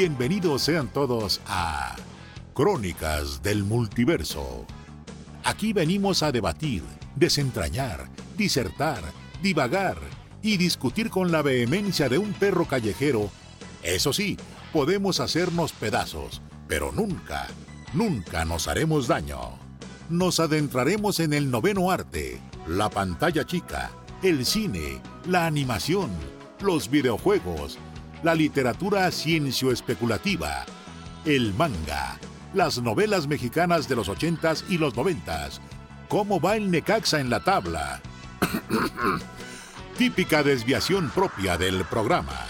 Bienvenidos sean todos a Crónicas del Multiverso. Aquí venimos a debatir, desentrañar, disertar, divagar y discutir con la vehemencia de un perro callejero. Eso sí, podemos hacernos pedazos, pero nunca, nunca nos haremos daño. Nos adentraremos en el noveno arte, la pantalla chica, el cine, la animación, los videojuegos, la literatura ciencio-especulativa, el manga, las novelas mexicanas de los 80s y los 90s. ¿Cómo va el Necaxa en la tabla? Típica desviación propia del programa.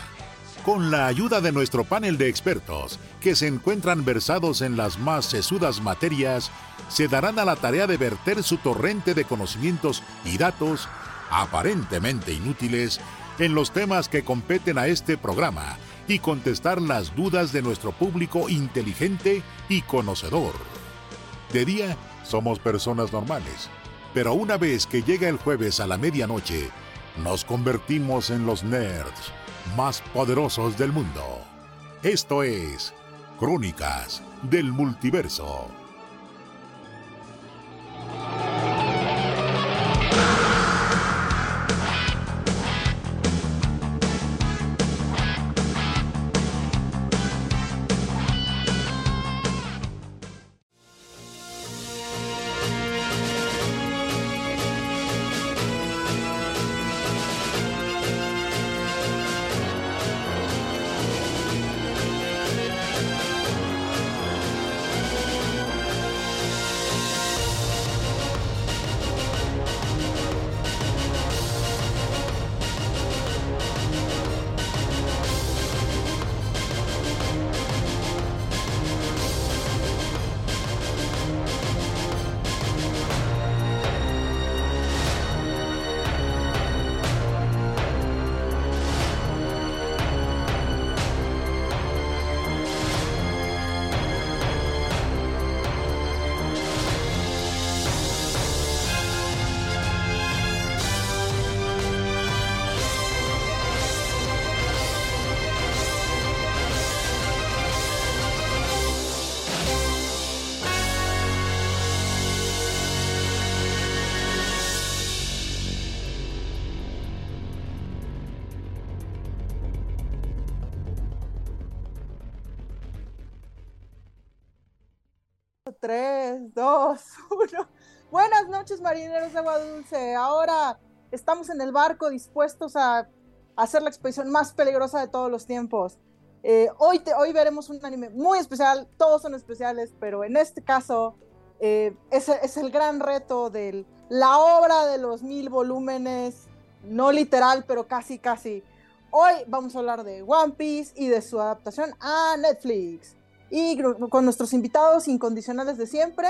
Con la ayuda de nuestro panel de expertos, que se encuentran versados en las más sesudas materias, se darán a la tarea de verter su torrente de conocimientos y datos, aparentemente inútiles, en los temas que competen a este programa y contestar las dudas de nuestro público inteligente y conocedor. De día somos personas normales, pero una vez que llega el jueves a la medianoche, nos convertimos en los nerds más poderosos del mundo. Esto es Crónicas del Multiverso. Noches, marineros de agua dulce. Ahora estamos en el barco dispuestos a hacer la expedición más peligrosa de todos los tiempos. Eh, hoy, hoy veremos un anime muy especial, todos son especiales, pero en este caso eh, es, es, el gran reto de la obra de los mil volúmenes, no literal, pero casi, casi. Hoy vamos a hablar de One Piece y de su adaptación a Netflix. Y con nuestros invitados incondicionales de siempre,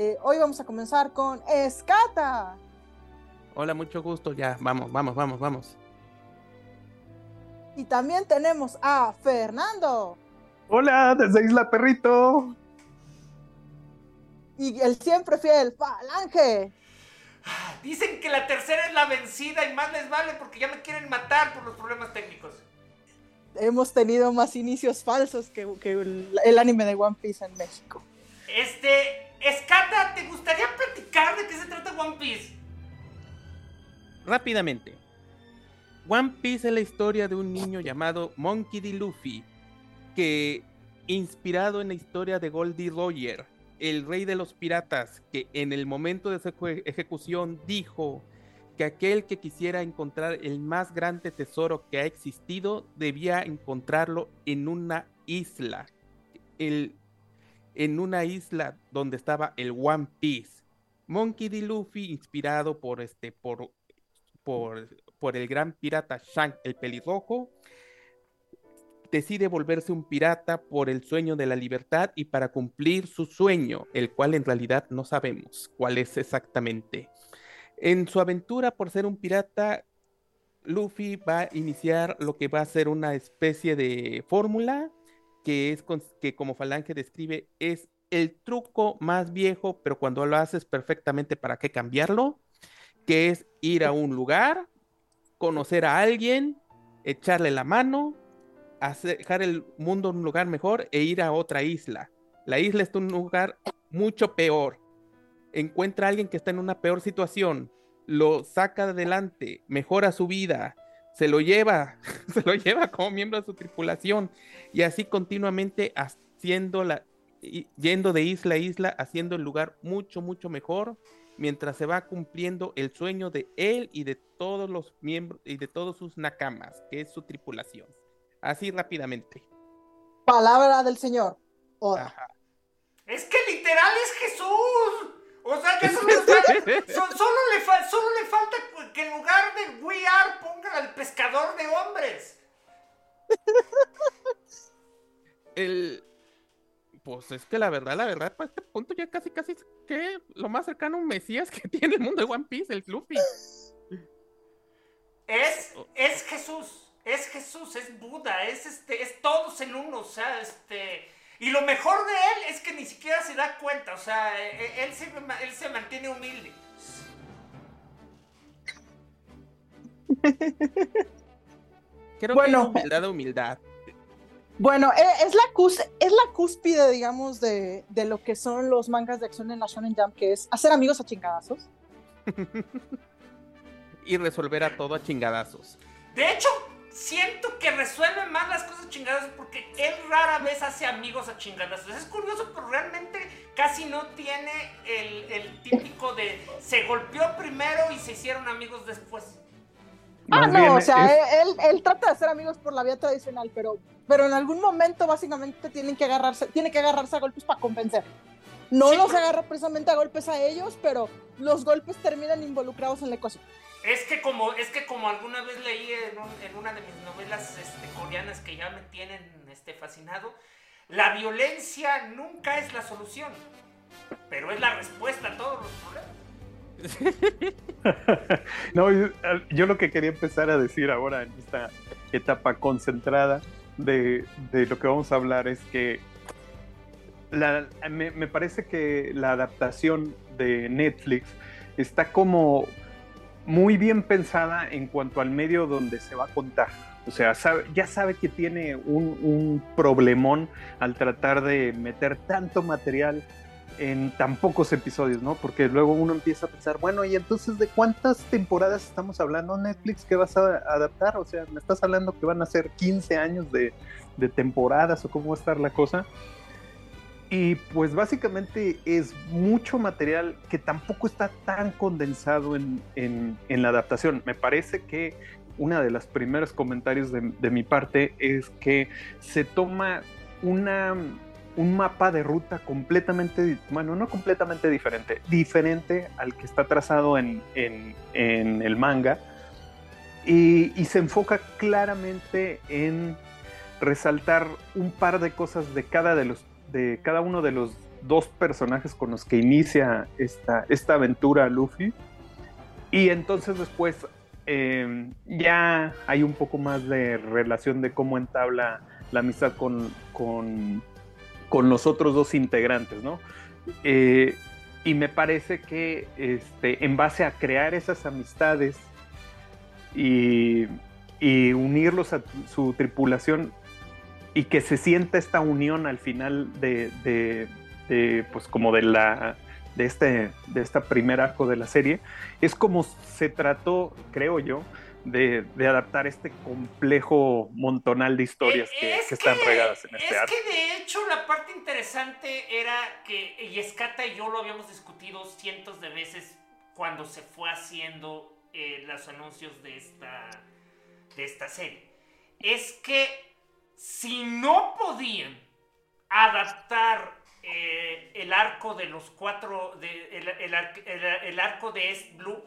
eh, hoy vamos a comenzar con Escata. Hola, mucho gusto. Ya, vamos, vamos, vamos, vamos. Y también tenemos a Fernando. Hola, desde Isla Perrito. Y el siempre fiel Falange. Dicen que la tercera es la vencida y más les vale porque ya me quieren matar por los problemas técnicos. Hemos tenido más inicios falsos que, que el anime de One Piece en México. Este, Escata, ¿te gustaría platicar de qué se trata One Piece? Rápidamente. One Piece es la historia de un niño llamado Monkey D. Luffy, que, inspirado en la historia de Goldie Roger, el rey de los piratas, que en el momento de su ejecución dijo que aquel que quisiera encontrar el más grande tesoro que ha existido debía encontrarlo en una isla. El en una isla donde estaba el One Piece. Monkey D. Luffy, inspirado por este, por, por, por el gran pirata Shank el pelirrojo, decide volverse un pirata por el sueño de la libertad y para cumplir su sueño, el cual en realidad no sabemos cuál es exactamente. En su aventura por ser un pirata, Luffy va a iniciar lo que va a ser una especie de fórmula que es que como Falange describe es el truco más viejo, pero cuando lo haces perfectamente, ¿para qué cambiarlo? Que es ir a un lugar, conocer a alguien, echarle la mano hacer- dejar el mundo un lugar mejor e ir a otra isla. La isla está en un lugar mucho peor. Encuentra a alguien que está en una peor situación, lo saca adelante, mejora su vida, se lo lleva, se lo lleva como miembro de su tripulación y así continuamente haciendo la, y- yendo de isla a isla, haciendo el lugar mucho, mucho mejor mientras se va cumpliendo el sueño de él y de todos los miembros y de todos sus nakamas, que es su tripulación. Así rápidamente. Palabra del Señor. Oda. Ajá. Es que literal es Jesús. O sea, que solo, le solo le fa- solo le falta que en lugar de We Are pongan al pescador de hombres. El, pues es que la verdad, la verdad, para este punto ya casi, casi es que lo más cercano a un Mesías que tiene el mundo de One Piece, el Luffy. Es, es Jesús, es Jesús, es Buda, es este, es todos en uno, o sea, este. Y lo mejor de él es que ni siquiera se da cuenta, o sea, e- e- él se, él se mantiene humilde. Creo Bueno. que es humildad de humildad. Bueno, e- es la, cus- es la cúspide, digamos, de, de lo que son los mangas de acción en la Shonen Jump, que es hacer amigos a chingadazos. Y resolver a todo a chingadazos. De hecho, siento que resuelve más las cosas chingadas porque él rara vez hace amigos a chingadazos. Es curioso, pero realmente casi no tiene el, el típico de se golpeó primero y se hicieron amigos después. Ah, Más no, o sea, es- él, él trata de hacer amigos por la vía tradicional, pero, pero en algún momento básicamente tienen que agarrarse, tiene que agarrarse a golpes para compensar. No Sí, los pero- agarra precisamente a golpes a ellos, pero los golpes terminan involucrados en la ecuación. Es que como, es que como alguna vez leí en, un- en una de mis novelas este, coreanas que ya me tienen este, fascinado, la violencia nunca es la solución, pero es la respuesta a todos los problemas. No, yo, lo que quería empezar a decir ahora en esta etapa concentrada de, de lo que vamos a hablar es que me parece que la adaptación de Netflix está como muy bien pensada en cuanto al medio donde se va a contar. O sea, ya sabe que tiene un, un problemón al tratar de meter tanto material en tan pocos episodios, ¿no? Porque luego uno empieza a pensar, bueno, y entonces, ¿de cuántas temporadas estamos hablando Netflix que vas a adaptar? O sea, ¿me estás hablando que van a ser 15 años de, de temporadas o cómo va a estar la cosa? Y pues básicamente es mucho material que tampoco está tan condensado en, en- en la adaptación. Me parece que una de los primeros comentarios de, de mi parte es que se toma una, un mapa de ruta completamente, bueno, no completamente diferente, diferente al que está trazado en, en- en el manga. Y, y se enfoca claramente en resaltar un par de cosas de cada de los de cada uno de los dos personajes con los que inicia esta, esta aventura Luffy. Y entonces después eh, ya hay un poco más de relación de cómo entabla la amistad con, con, con los otros dos integrantes, ¿no? Eh, y me parece que este, en base a crear esas amistades y, unirlos a su tripulación y que se sienta esta unión al final de, de- de, pues como de la de este de esta primer arco de la serie es como se trató creo yo de, de adaptar este complejo montonal de historias que, es que están regadas en este Es arco. que de hecho la parte interesante era que, y Escata y yo lo habíamos discutido cientos de veces cuando se fue haciendo eh, los anuncios de esta, de esta serie, es que si no podían adaptar eh, el arco de los cuatro, el- el arco de East Blue,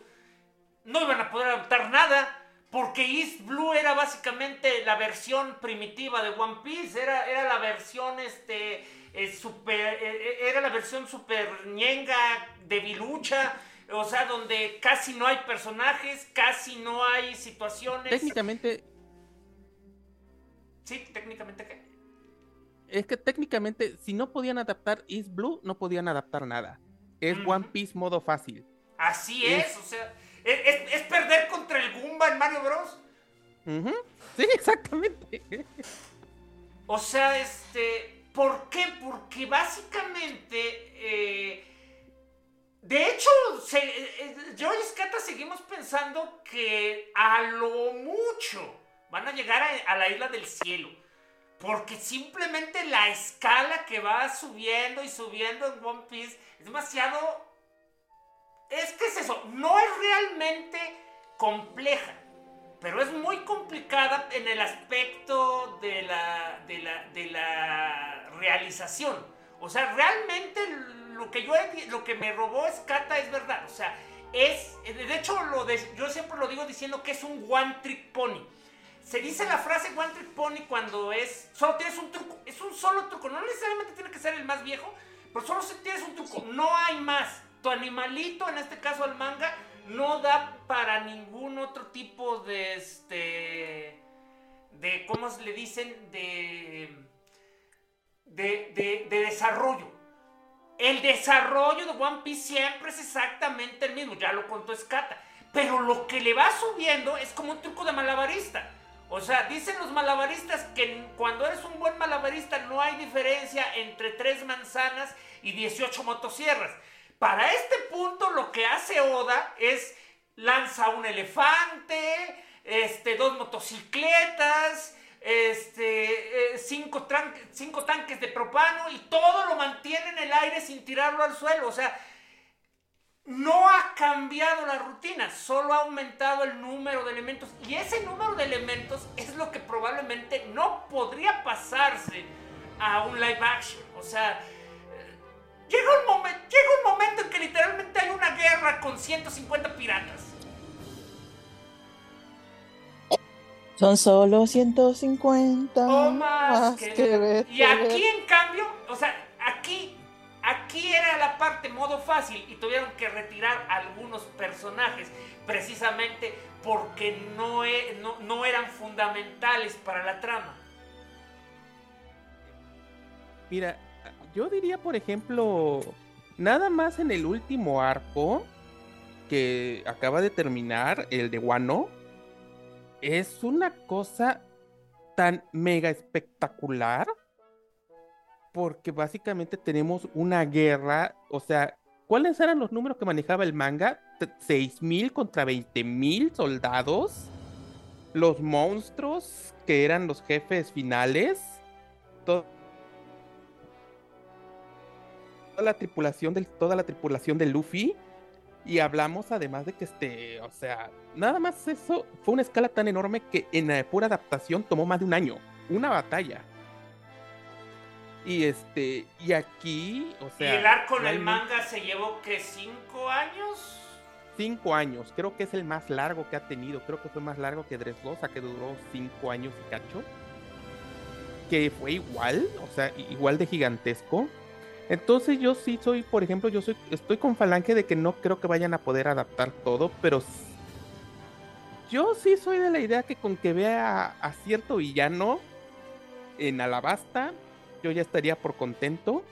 no iban a poder adaptar nada. Porque East Blue era básicamente la versión primitiva de One Piece, era, era la versión este eh, super, eh, eh, era la versión super ñenga, debilucha, o sea, donde casi no hay personajes, casi no hay situaciones. Técnicamente, Sí, técnicamente qué. es que técnicamente, si no podían adaptar East Blue, no podían adaptar nada. Es. One Piece modo fácil. Así Es- es, o sea, es, perder contra el Goomba en Mario Bros. Sí, exactamente. O sea, este, ¿por qué? Porque básicamente, eh, de hecho, se, yo y Skata seguimos pensando que a lo mucho van a llegar a, la isla del cielo. Porque simplemente la escala que va subiendo y subiendo en One Piece es demasiado... Es que es eso, no es realmente compleja, pero es muy complicada en el aspecto de la, de la, de la realización. O sea, realmente lo que, yo lo que me robó Skata es verdad. O sea, es... De hecho, lo yo siempre lo digo diciendo que es un one trick pony. Se dice la frase one trick pony cuando es. Solo tienes un truco. Es un solo truco. No necesariamente tiene que ser el más viejo. Pero solo tienes un truco. No hay más. Tu animalito, en este caso el manga, no da para ningún otro tipo de este. de. ¿cómo le dicen? de. de, de, de desarrollo. El desarrollo de One Piece siempre es exactamente el mismo, ya lo contó Skata. Pero lo que le va subiendo es como un truco de malabarista. O sea, dicen los malabaristas que cuando eres un buen malabarista no hay diferencia entre tres manzanas y 18 motosierras. Para este punto lo que hace Oda es lanza un elefante, este, dos motocicletas, este, eh, cinco, tanques de propano y todo lo mantiene en el aire sin tirarlo al suelo. O sea, no ha cambiado la rutina, solo ha aumentado el número de elementos. Y ese número de elementos es lo que probablemente no podría pasarse a un live action. O sea, llega un, momen- llega un momento en que literalmente hay una guerra con 150 piratas. Son solo 150. O más que- ver. Y aquí, en cambio, o sea, aquí, aquí era la parte modo fácil y tuvieron que retirar algunos personajes precisamente porque no, e- no, no eran fundamentales para la trama. Mira, yo diría, por ejemplo, nada más en el último arco que acaba de terminar, el de Wano, es una cosa tan mega espectacular porque básicamente tenemos una guerra, o sea, ¿cuáles eran los números que manejaba el manga? T- ¿6.000 contra 20.000 soldados? Los monstruos que eran los jefes finales. Toda la tripulación del, toda la tripulación de Luffy. Y hablamos además de que este, o sea, nada más eso fue una escala tan enorme que en la pura adaptación tomó más de un año, una batalla. Y este, y aquí, o sea, y el arco en el manga se llevó que cinco años. cinco años, creo que es el más largo que ha tenido, creo que fue más largo que Dressrosa, que duró cinco años y cacho. Que fue igual, o sea, igual de gigantesco. Entonces yo sí soy, por ejemplo, yo soy, estoy con Falange de que no creo que vayan a poder adaptar todo, pero yo sí soy de la idea que con que vea a, a cierto villano en Alabasta, yo ya estaría por contento.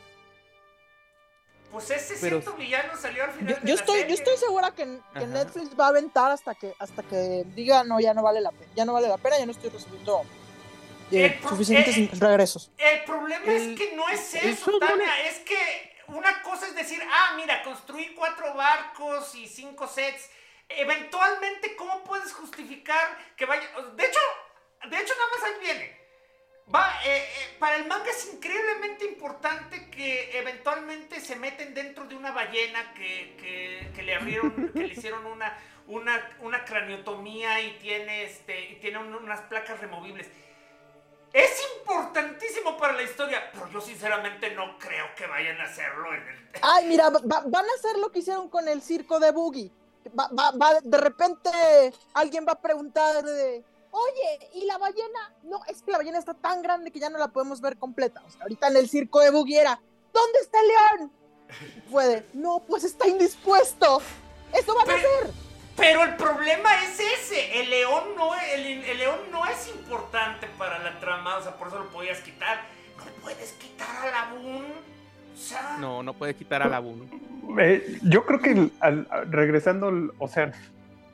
Pues ese Pero- cierto villano salió al final Yo, de yo la estoy, yo estoy segura que. Netflix va a aventar hasta que hasta que diga no ya no vale la pena, ya no vale la pena, ya no estoy recibiendo eh, suficientes eh, regresos. El problema El- es que no es el eso, Tania. Es que una cosa es decir, ah, mira, construí cuatro barcos y cinco sets. Eventualmente, ¿cómo puedes justificar que vaya? De hecho, de hecho, nada más ahí viene. Va, eh, eh, para el manga es increíblemente importante que eventualmente se meten dentro de una ballena que, que- que le abrieron, que le hicieron una, una, una craniotomía y tiene, este, y tiene un- unas placas removibles. Es importantísimo para la historia, pero yo sinceramente no creo que vayan a hacerlo en el... Ay, mira, va- va- van a hacer lo que hicieron con el circo de Boogie. Va- va- de repente alguien va a preguntar de, oye, ¿y la ballena? No, es que la ballena está tan grande que ya no la podemos ver completa. O sea, ahorita en el circo de Boogie era, ¿dónde está el león? Puede, no, pues está indispuesto. Eso van a hacer. Pero el problema es ese, el león no es, el, el león no es importante para la trama, o sea, por eso lo podías quitar. No puedes quitar a la Boon. O sea, No, no puede quitar a la Boon. Eh, yo creo que al- al- regresando, al- o sea,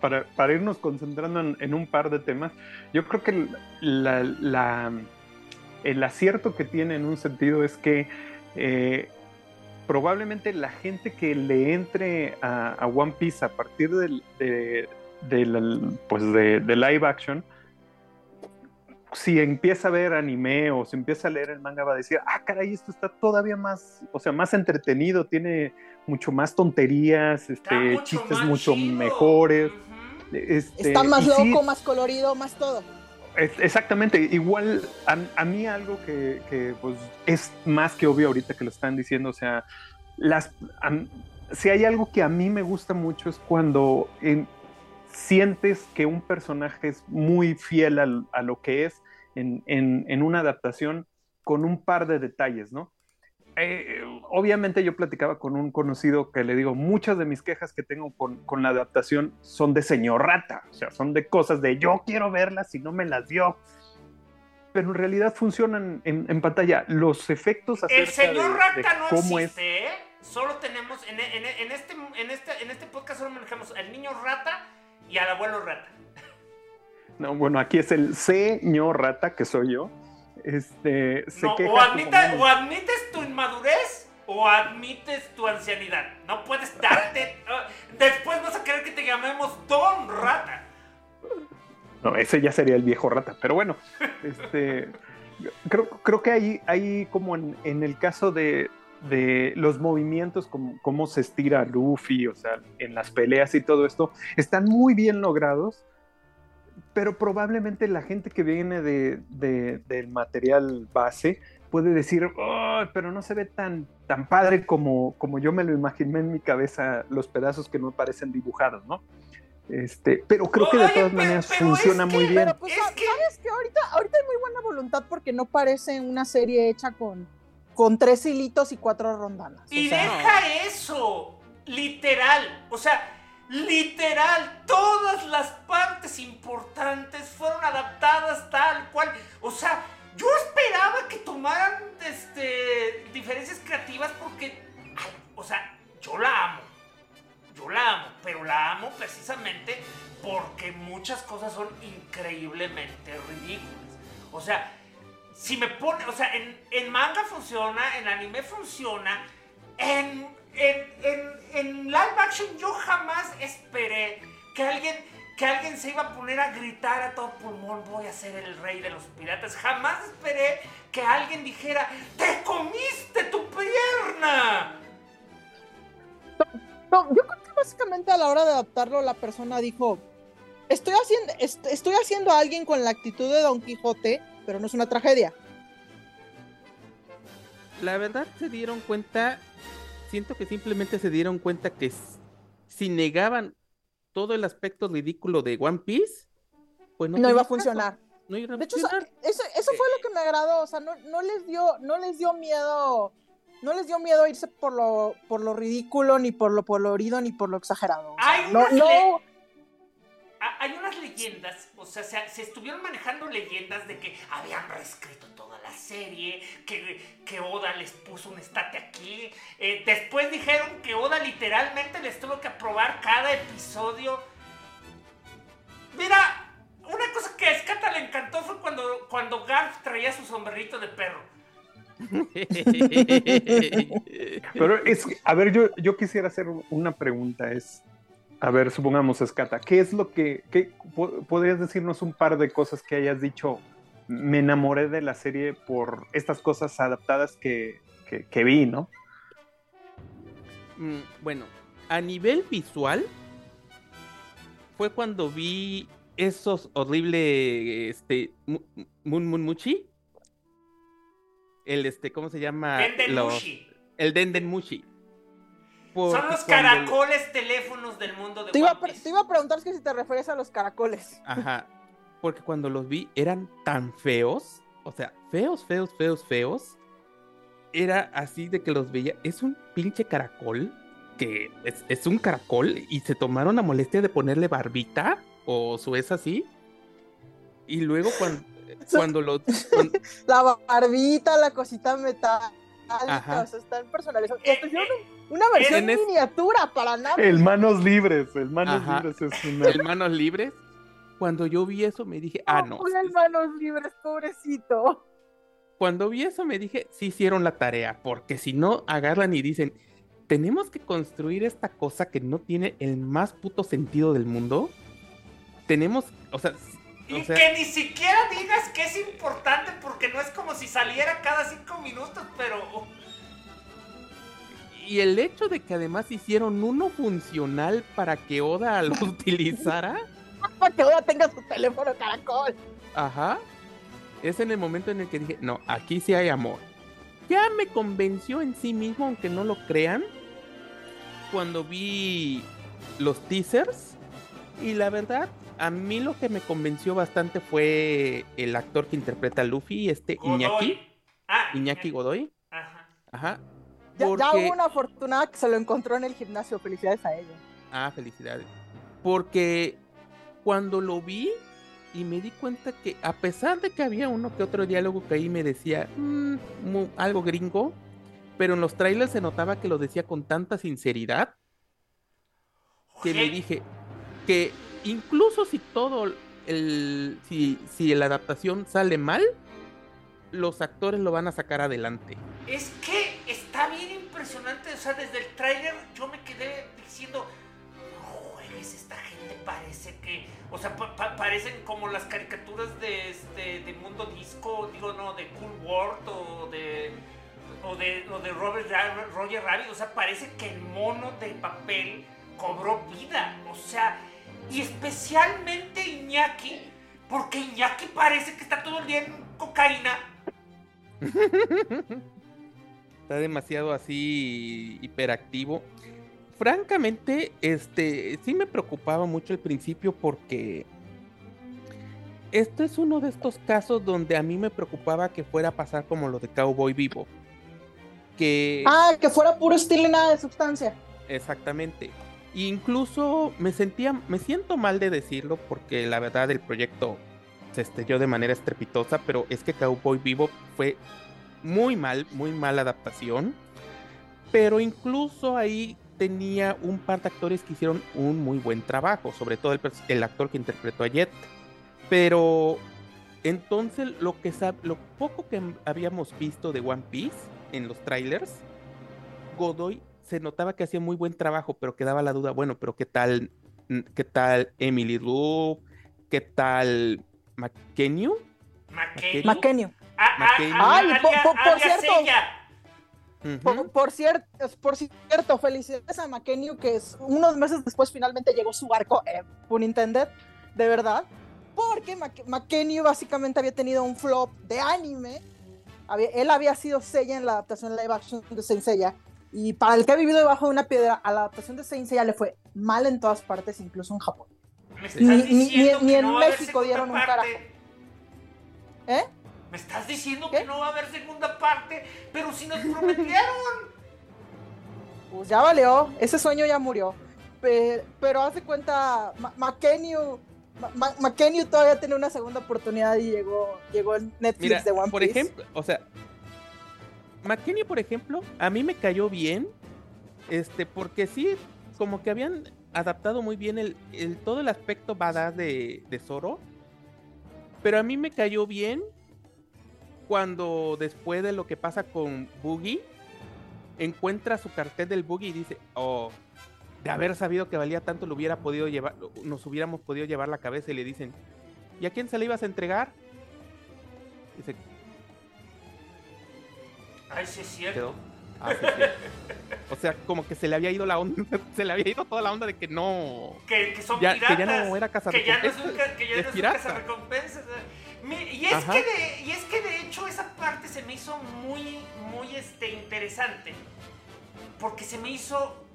para, para irnos concentrando en, en un par de temas, yo creo que el- la, la- el acierto que tiene en un sentido es que eh, probablemente la gente que le entre a, One Piece a partir del, de, pues de, live action, si empieza a ver anime o si empieza a leer el manga va a decir, ah, caray, esto está todavía más, o sea, más entretenido, tiene mucho más tonterías, este, chistes mucho mejores. Este, está más loco, más colorido, más todo. exactamente, igual a, mí algo que, pues, es más que obvio ahorita que lo están diciendo, o sea, las, si hay algo que a mí me gusta mucho es cuando sientes que un personaje es muy fiel a lo que es en, en, una adaptación con un par de detalles, ¿no? Eh, obviamente yo platicaba con un conocido que le digo, muchas de mis quejas que tengo con, con, la adaptación son de señor rata, o sea, son de cosas de yo quiero verlas y no me las dio. Pero en realidad funcionan en, en pantalla. Los efectos El señor rata no cómo existe, ¿eh? Solo tenemos, en, en, este, en, este, en este podcast solo manejamos al niño rata y al abuelo rata. No, bueno, aquí es el señor rata, que soy yo este, o, admites tu inmadurez o admites tu ancianidad. No puedes darte. Ah, después vas a querer que te llamemos Don Rata. No, ese ya sería el viejo rata. Pero bueno, este, creo, creo que ahí, ahí como en, el caso de, los movimientos, como, cómo se estira Luffy, o sea, en las peleas y todo esto, están muy bien logrados pero probablemente la gente que viene de, del material base puede decir, pero no se ve tan, tan padre como, como yo me lo imaginé en mi cabeza, los pedazos que no parecen dibujados, ¿no? Este, pero creo que de todas maneras funciona muy bien. Pero pues, sabes que ahorita, ahorita hay muy buena voluntad porque no parece una serie hecha con, con tres hilitos y cuatro rondanas. Y deja eso, literal. O sea, Literal, todas las partes importantes fueron adaptadas tal cual. O sea, yo esperaba que tomaran este, diferencias creativas porque, o sea, yo la amo. Yo la amo, pero la amo precisamente porque muchas cosas son increíblemente ridículas. O sea, si me pone, o sea, en, en manga funciona, en anime funciona, en en, live action yo jamás esperé que alguien, que alguien se iba a poner a gritar a todo pulmón, voy a ser el rey de los piratas. Jamás esperé que alguien dijera, te comiste tu pierna. No, yo creo que básicamente a la hora de adaptarlo la persona dijo, estoy haciendo, estoy haciendo a alguien con la actitud de Don Quijote, pero no es una tragedia. La verdad se dieron cuenta siento que simplemente se dieron cuenta que si negaban todo el aspecto ridículo de One Piece, pues no, iba a funcionar. de hecho, eso, fue lo que me agradó, o sea, no, les dio, no les dio miedo, no les dio miedo irse por lo, por lo ridículo, ni por lo colorido, ni por lo exagerado. no, no, hay unas leyendas, o sea, se, estuvieron manejando leyendas de que habían reescrito la serie, que, que Oda les puso un estate aquí. Eh, después dijeron que Oda literalmente les tuvo que aprobar cada episodio. Mira, una cosa que a Escata le encantó fue cuando, cuando Garf traía su sombrerito de perro. Pero es, a ver, yo, yo quisiera hacer una pregunta, es, a ver, supongamos, Escata, ¿qué es lo que, podrías decirnos un par de cosas que hayas dicho? Me enamoré de la serie por estas cosas adaptadas que, vi, ¿no? Mm, bueno, a nivel visual, fue cuando vi esos horribles, este, Mun Mun Muchi. El, este, ¿cómo se llama? Denden Mushi. El Denden Mushi son los caracoles teléfonos del mundo de te iba, te iba a preguntar si te refieres a los caracoles. Ajá. Porque cuando los vi eran tan feos. O sea, feos, feos, feos, feos. Era así de que los veía. Es un pinche caracol. Que es, un caracol. Y se tomaron la molestia de ponerle barbita. O su es así. Y luego cuando, cuando lo. la barbita, la cosita metálica. O están personalizados. Una versión miniatura para nada. El manos libres, el manos libres es una... El manos libres. Cuando yo vi eso me dije, ah, no. el manos libres, pobrecito. cuando vi eso me dije, sí hicieron la tarea, porque si no agarran y dicen, tenemos que construir esta cosa que no tiene el más puto sentido del mundo. Tenemos, o sea, Y o sea, que ni siquiera digas que es importante porque no es como si saliera cada cinco minutos, pero... y el hecho de que además hicieron uno funcional para que Oda lo utilizara, Para que ahora tenga su teléfono caracol. ajá, es en el momento en el que dije, no, aquí sí hay amor. Ya me convenció en sí mismo, aunque no lo crean, cuando vi los teasers. Y la verdad, a mí lo que me convenció bastante fue el actor que interpreta a Luffy, este Iñaki, Godoy. Ah, Iñaki Godoy. Ajá. Ajá. Ya, ya Porque- hubo una afortunada que se lo encontró en el gimnasio. Felicidades a ella. Ah, felicidades. Porque cuando lo vi y me di cuenta que a pesar de que había uno que otro diálogo que ahí me decía "Mm, algo gringo, pero en los trailers se notaba que lo decía con tanta sinceridad que me dije que incluso si todo el si, si la adaptación sale mal, los actores lo van a sacar adelante. Es que está bien impresionante, o sea, desde el tráiler o sea, pa- pa- parecen como las caricaturas de este de Mundo Disco, digo, no, de Cool World o de o de, o de Robert Roger Rabbit, o sea, parece que el mono de papel cobró vida, o sea, y especialmente Iñaki, porque Iñaki parece que está todo el día en cocaína. Está demasiado así hiperactivo. Francamente, este sí me preocupaba mucho al principio porque esto es uno de estos casos donde a mí me preocupaba que fuera a pasar como lo de Cowboy Vivo. Que Ah, que fuera puro estilo y nada de sustancia. exactamente. Incluso me sentía, me siento mal de decirlo porque la verdad el proyecto se estrelló de manera estrepitosa, pero es que Cowboy Vivo fue muy mal, muy mala adaptación. Pero incluso ahí tenía un par de actores que hicieron un muy buen trabajo, sobre todo el, el actor que interpretó a Jet. Pero entonces lo que lo poco que habíamos visto de One Piece en los trailers, Godoy se notaba que hacía muy buen trabajo, pero quedaba la duda, bueno, pero qué tal, qué tal Emily Lou, qué tal McKenyu, McKenny. Maquenio. Ah, ah, Ay, por- cierto. ella. Por, por cierto, por cierto, felicidades a Makenio, que es, unos meses después finalmente llegó su barco, eh, intended, de verdad, porque Makenio básicamente había tenido un flop de anime. Había- él había sido Seiya en la adaptación live action de Saint Seiya. Y para el que ha vivido debajo de una piedra, a la adaptación de Saint Seiya le fue mal en todas partes, incluso en Japón. Ni- ni- ni en no México dieron un parte. carajo. ¿Eh? Me estás diciendo ¿Qué? que no va a haber segunda parte, pero si nos prometieron. Pues ya valió, ese sueño ya murió. Pe- Pero, haz de cuenta, Makenio, Ma- todavía tiene una segunda oportunidad y llegó, llegó el Netflix Mira, de One por Piece. ejemplo, o sea, McKenny, por ejemplo, a mí me cayó bien, este, porque sí, como que habían adaptado muy bien el, el- todo el aspecto badass de, de Zoro, pero a mí me cayó bien cuando después de lo que pasa con Boogie, encuentra su cartel del Boogie y dice, oh, de haber sabido que valía tanto, lo hubiera podido llevar, nos hubiéramos podido llevar la cabeza y le dicen, ¿y a quién se le ibas a entregar? Dice, Ay, sí es cierto. Ah, sí, sí. O sea, como que se le había ido la onda, se le había ido toda la onda de que no. Que, que son Ya- que piratas. ya no era Que ya no es un, que ya es no es un pirata. cazarrecompensas. Y es, Ajá. que de, y es que de hecho esa parte se me hizo muy, muy este, interesante. Porque se me hizo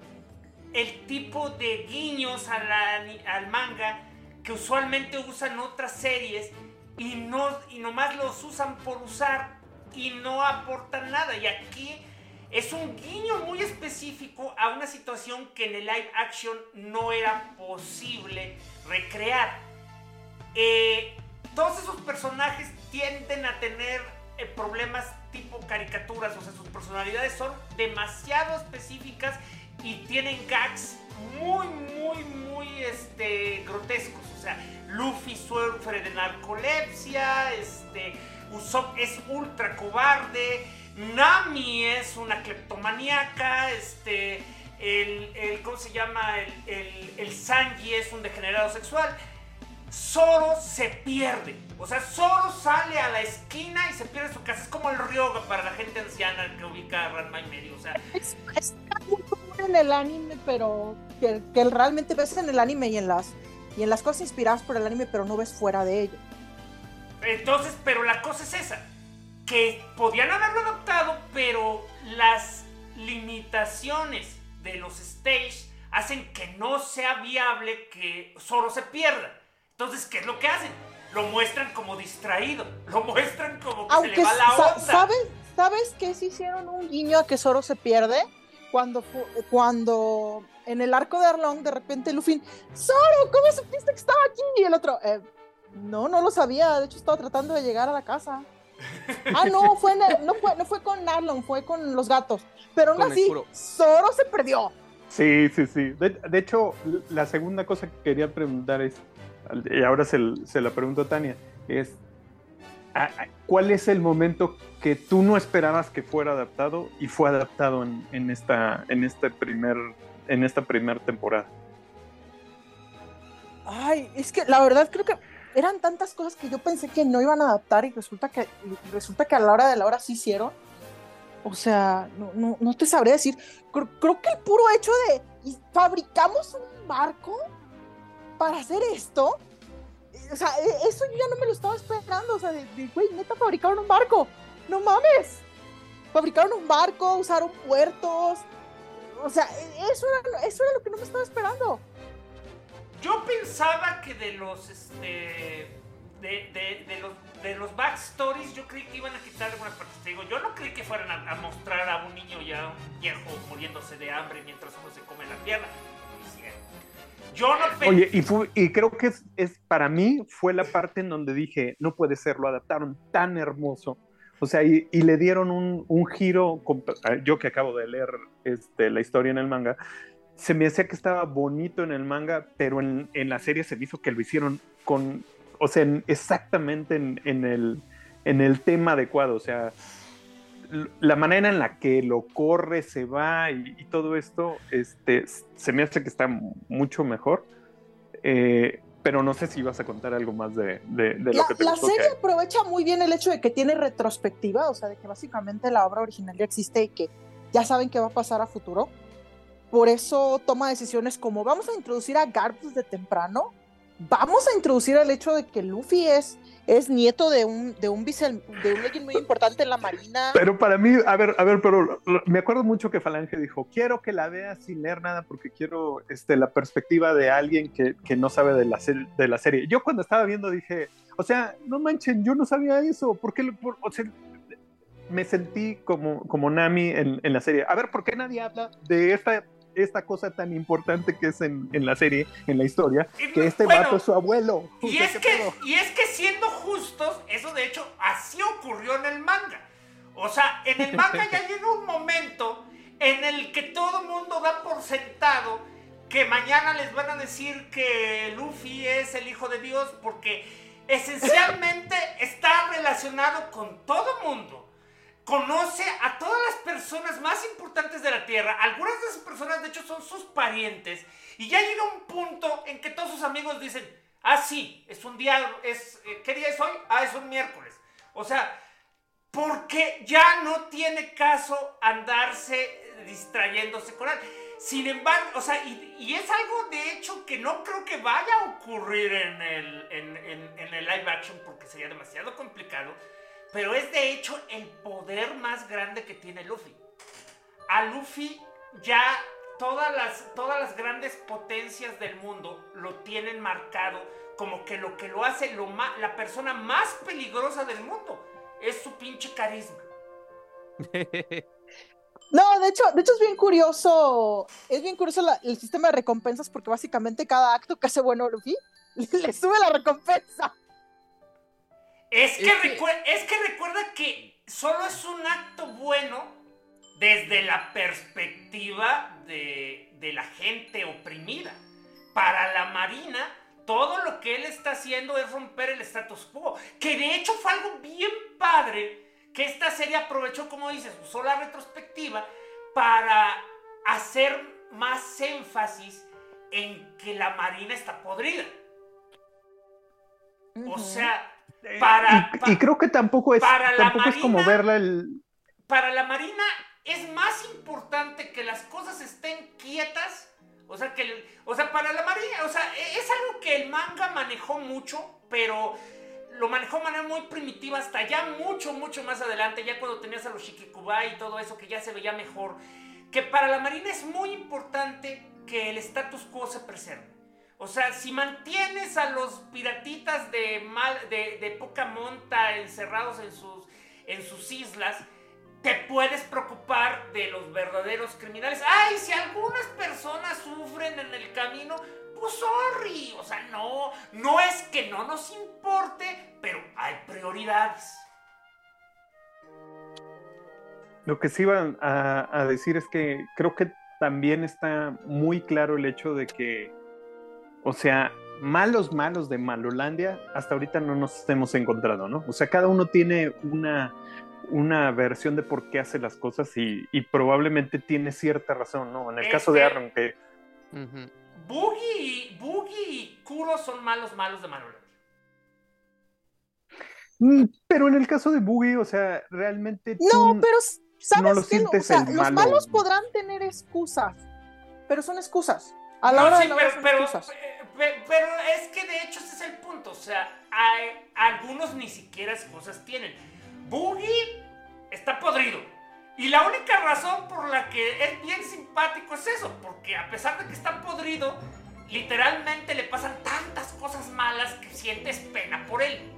el tipo de guiños a la al manga que usualmente usan otras series y, no, y nomás los usan por usar y no aportan nada. Y aquí es un guiño muy específico a una situación que en el live action no era posible recrear. Eh, todos esos personajes tienden a tener eh, problemas tipo caricaturas, o sea, sus personalidades son demasiado específicas y tienen gags muy, muy, muy este, grotescos. O sea, Luffy sufre de narcolepsia, este, Usopp es ultra cobarde, Nami es una kleptomaníaca, este, el, el ¿cómo se llama? El, el, el Sanji es un degenerado sexual. Zoro se pierde. O sea, Zoro sale a la esquina y se pierde su casa. Es como el Ryoga para la gente anciana que ubica a Ranma y medio. O sea, Es, es muy común en el anime, pero que, que realmente ves en el anime y en las y en las cosas inspiradas por el anime, pero no ves fuera de ello. Entonces, pero la cosa es esa, que podían haberlo adaptado, pero las limitaciones de los stage hacen que no sea viable que Zoro se pierda. Entonces, ¿qué es lo que hacen? Lo muestran como distraído, lo muestran como que se le va la sa- onda. ¿sabes, ¿sabes que sí hicieron un guiño a que Zoro se pierde? Cuando, cuando en el arco de Arlong de repente Luffy, Zoro, ¿cómo supiste que estaba aquí? Y el otro, "Eh, no, no lo sabía, de hecho estaba tratando de llegar a la casa. Ah, no, fue en el- no, fue, no fue con Arlong, fue con los gatos. Pero aún así. Zoro se perdió. Sí, sí, sí. De, de hecho, la segunda cosa que quería preguntar es, y ahora se, se la pregunto a Tania, es, ¿a- a- ¿cuál es el momento que tú no esperabas que fuera adaptado y fue adaptado en, en esta, en, este primer, en esta primera temporada? Ay, es que la verdad creo que eran tantas cosas que yo pensé que no iban a adaptar y resulta que, resulta que a la hora de la hora sí hicieron. O sea, no, no, no te sabré decir. Creo, creo que el puro hecho de fabricamos un barco para hacer esto, eh, o sea, e- eso yo ya no me lo estaba esperando. O sea, de, güey, neta fabricaron un barco. No mames. Fabricaron un barco, usaron puertos. O sea, e- eso era, eso era lo que no me estaba esperando. Yo pensaba que de los este de, de- de los de los backstories yo creí que iban a quitar algunas partes. Te digo, yo no creí que fueran a, a mostrar a un niño ya un viejo muriéndose de hambre mientras uno se come la pierna. Yo no pensé. Oye, y, fue- y creo que es, es, para mí fue la parte en donde dije, no puede ser, lo adaptaron tan hermoso. O sea, y, y le dieron un, un giro, ah, yo que acabo de leer este, la historia en el manga, se me hacía que estaba bonito en el manga, pero en, en la serie se me hizo que lo hicieron con, o sea, en- exactamente en, en el, en el tema adecuado, o sea, la manera en la que lo corre, se va y, y todo esto, este, se me hace que está mucho mejor. Eh, pero no sé si vas a contar algo más de, de- de lo La, que te la gustó, serie que- aprovecha muy bien el hecho de que tiene retrospectiva, o sea, de que básicamente la obra original ya existe y que ya saben qué va a pasar a futuro. Por eso toma decisiones como vamos a introducir a Garp desde temprano, vamos a introducir el hecho de que Luffy es, es nieto de un, de un vice, de un alguien muy importante en la marina. Pero para mí, a ver, a ver, pero me acuerdo mucho que Falange dijo, quiero que la veas sin leer nada porque quiero este, la perspectiva de alguien que, que no sabe de la, de la serie. Yo cuando estaba viendo dije, o sea, no manchen, yo no sabía eso, ¿por qué? o sea, me sentí como, como Nami en, en la serie. A ver, ¿por qué nadie habla de esta, esta cosa tan importante que es en, en la serie, en la historia, Y que este bueno, vato es su abuelo? Y es, ¿qué que, pedo? y es que siendo justos, eso de hecho así ocurrió en el manga. O sea, en el manga ya llega un momento en el que todo mundo da por sentado que mañana les van a decir que Luffy es el hijo de Dios porque esencialmente está relacionado con todo mundo. Conoce a todas las personas más importantes de la Tierra. Algunas de esas personas, de hecho, son sus parientes. Y ya llega un punto en que todos sus amigos dicen, ah, sí, es un día, es, eh, ¿qué día es hoy? Ah, es un miércoles. O sea, porque ya no tiene caso andarse distrayéndose con él. Sin embargo, o sea, y, es algo de hecho que no creo que vaya a ocurrir en el, en el live action porque sería demasiado complicado. Pero es de hecho el poder más grande que tiene Luffy. A Luffy ya todas las, todas las grandes potencias del mundo lo tienen marcado como que lo que lo hace la persona más peligrosa del mundo es su pinche carisma. No, de hecho, de hecho es bien curioso, es bien curioso el sistema de recompensas porque básicamente cada acto que hace bueno Luffy le sube la recompensa. Es que, Es que- recue- es que recuerda que solo es un acto bueno desde la perspectiva de, de la gente oprimida. Para la Marina, todo lo que él está haciendo es romper el status quo. Que de hecho fue algo bien padre que esta serie aprovechó, como dices, usó la retrospectiva para hacer más énfasis en que la Marina está podrida. O sea, para... y, y creo que tampoco es, para tampoco es como verla el... para la Marina es más importante que las cosas estén quietas. O sea, que el- o sea, para la Marina, o sea, e- es algo que el manga manejó mucho, pero lo manejó de manera muy primitiva hasta ya mucho, mucho más adelante, ya cuando tenías a los Shikikubai y todo eso, que ya se veía mejor. Que para la Marina es muy importante que el status quo se preserve. O sea, si mantienes a los piratitas de, mal, de, de poca monta encerrados en sus, en sus islas, te puedes preocupar de los verdaderos criminales. Ay, si algunas personas sufren en el camino, pues sorry. O sea, no, no es que no nos importe, pero hay prioridades. Lo que sí iba a, a decir es que creo que también está muy claro el hecho de que, o sea, malos, malos de Malolandia, hasta ahorita no nos hemos encontrado, ¿no? O sea, cada uno tiene una, una versión de por qué hace las cosas y, y probablemente tiene cierta razón, ¿no? En el caso de Aaron, que. Boogie y, Boogie y Kuro son malos, malos de Manolandia. Mm, Pero en el caso de Boogie, o sea, realmente No, tú- pero ¿sabes no lo qué? O sea, los malo. malos podrán tener excusas, pero son excusas. A la No, hora sí, de pero, pero, pero es que de hecho ese es el punto. O sea, hay- algunos ni siquiera cosas tienen. Boogie está podrido. Y la única razón por la que es bien simpático es eso. Porque a pesar de que está podrido, literalmente le pasan tantas cosas malas que sientes pena por él.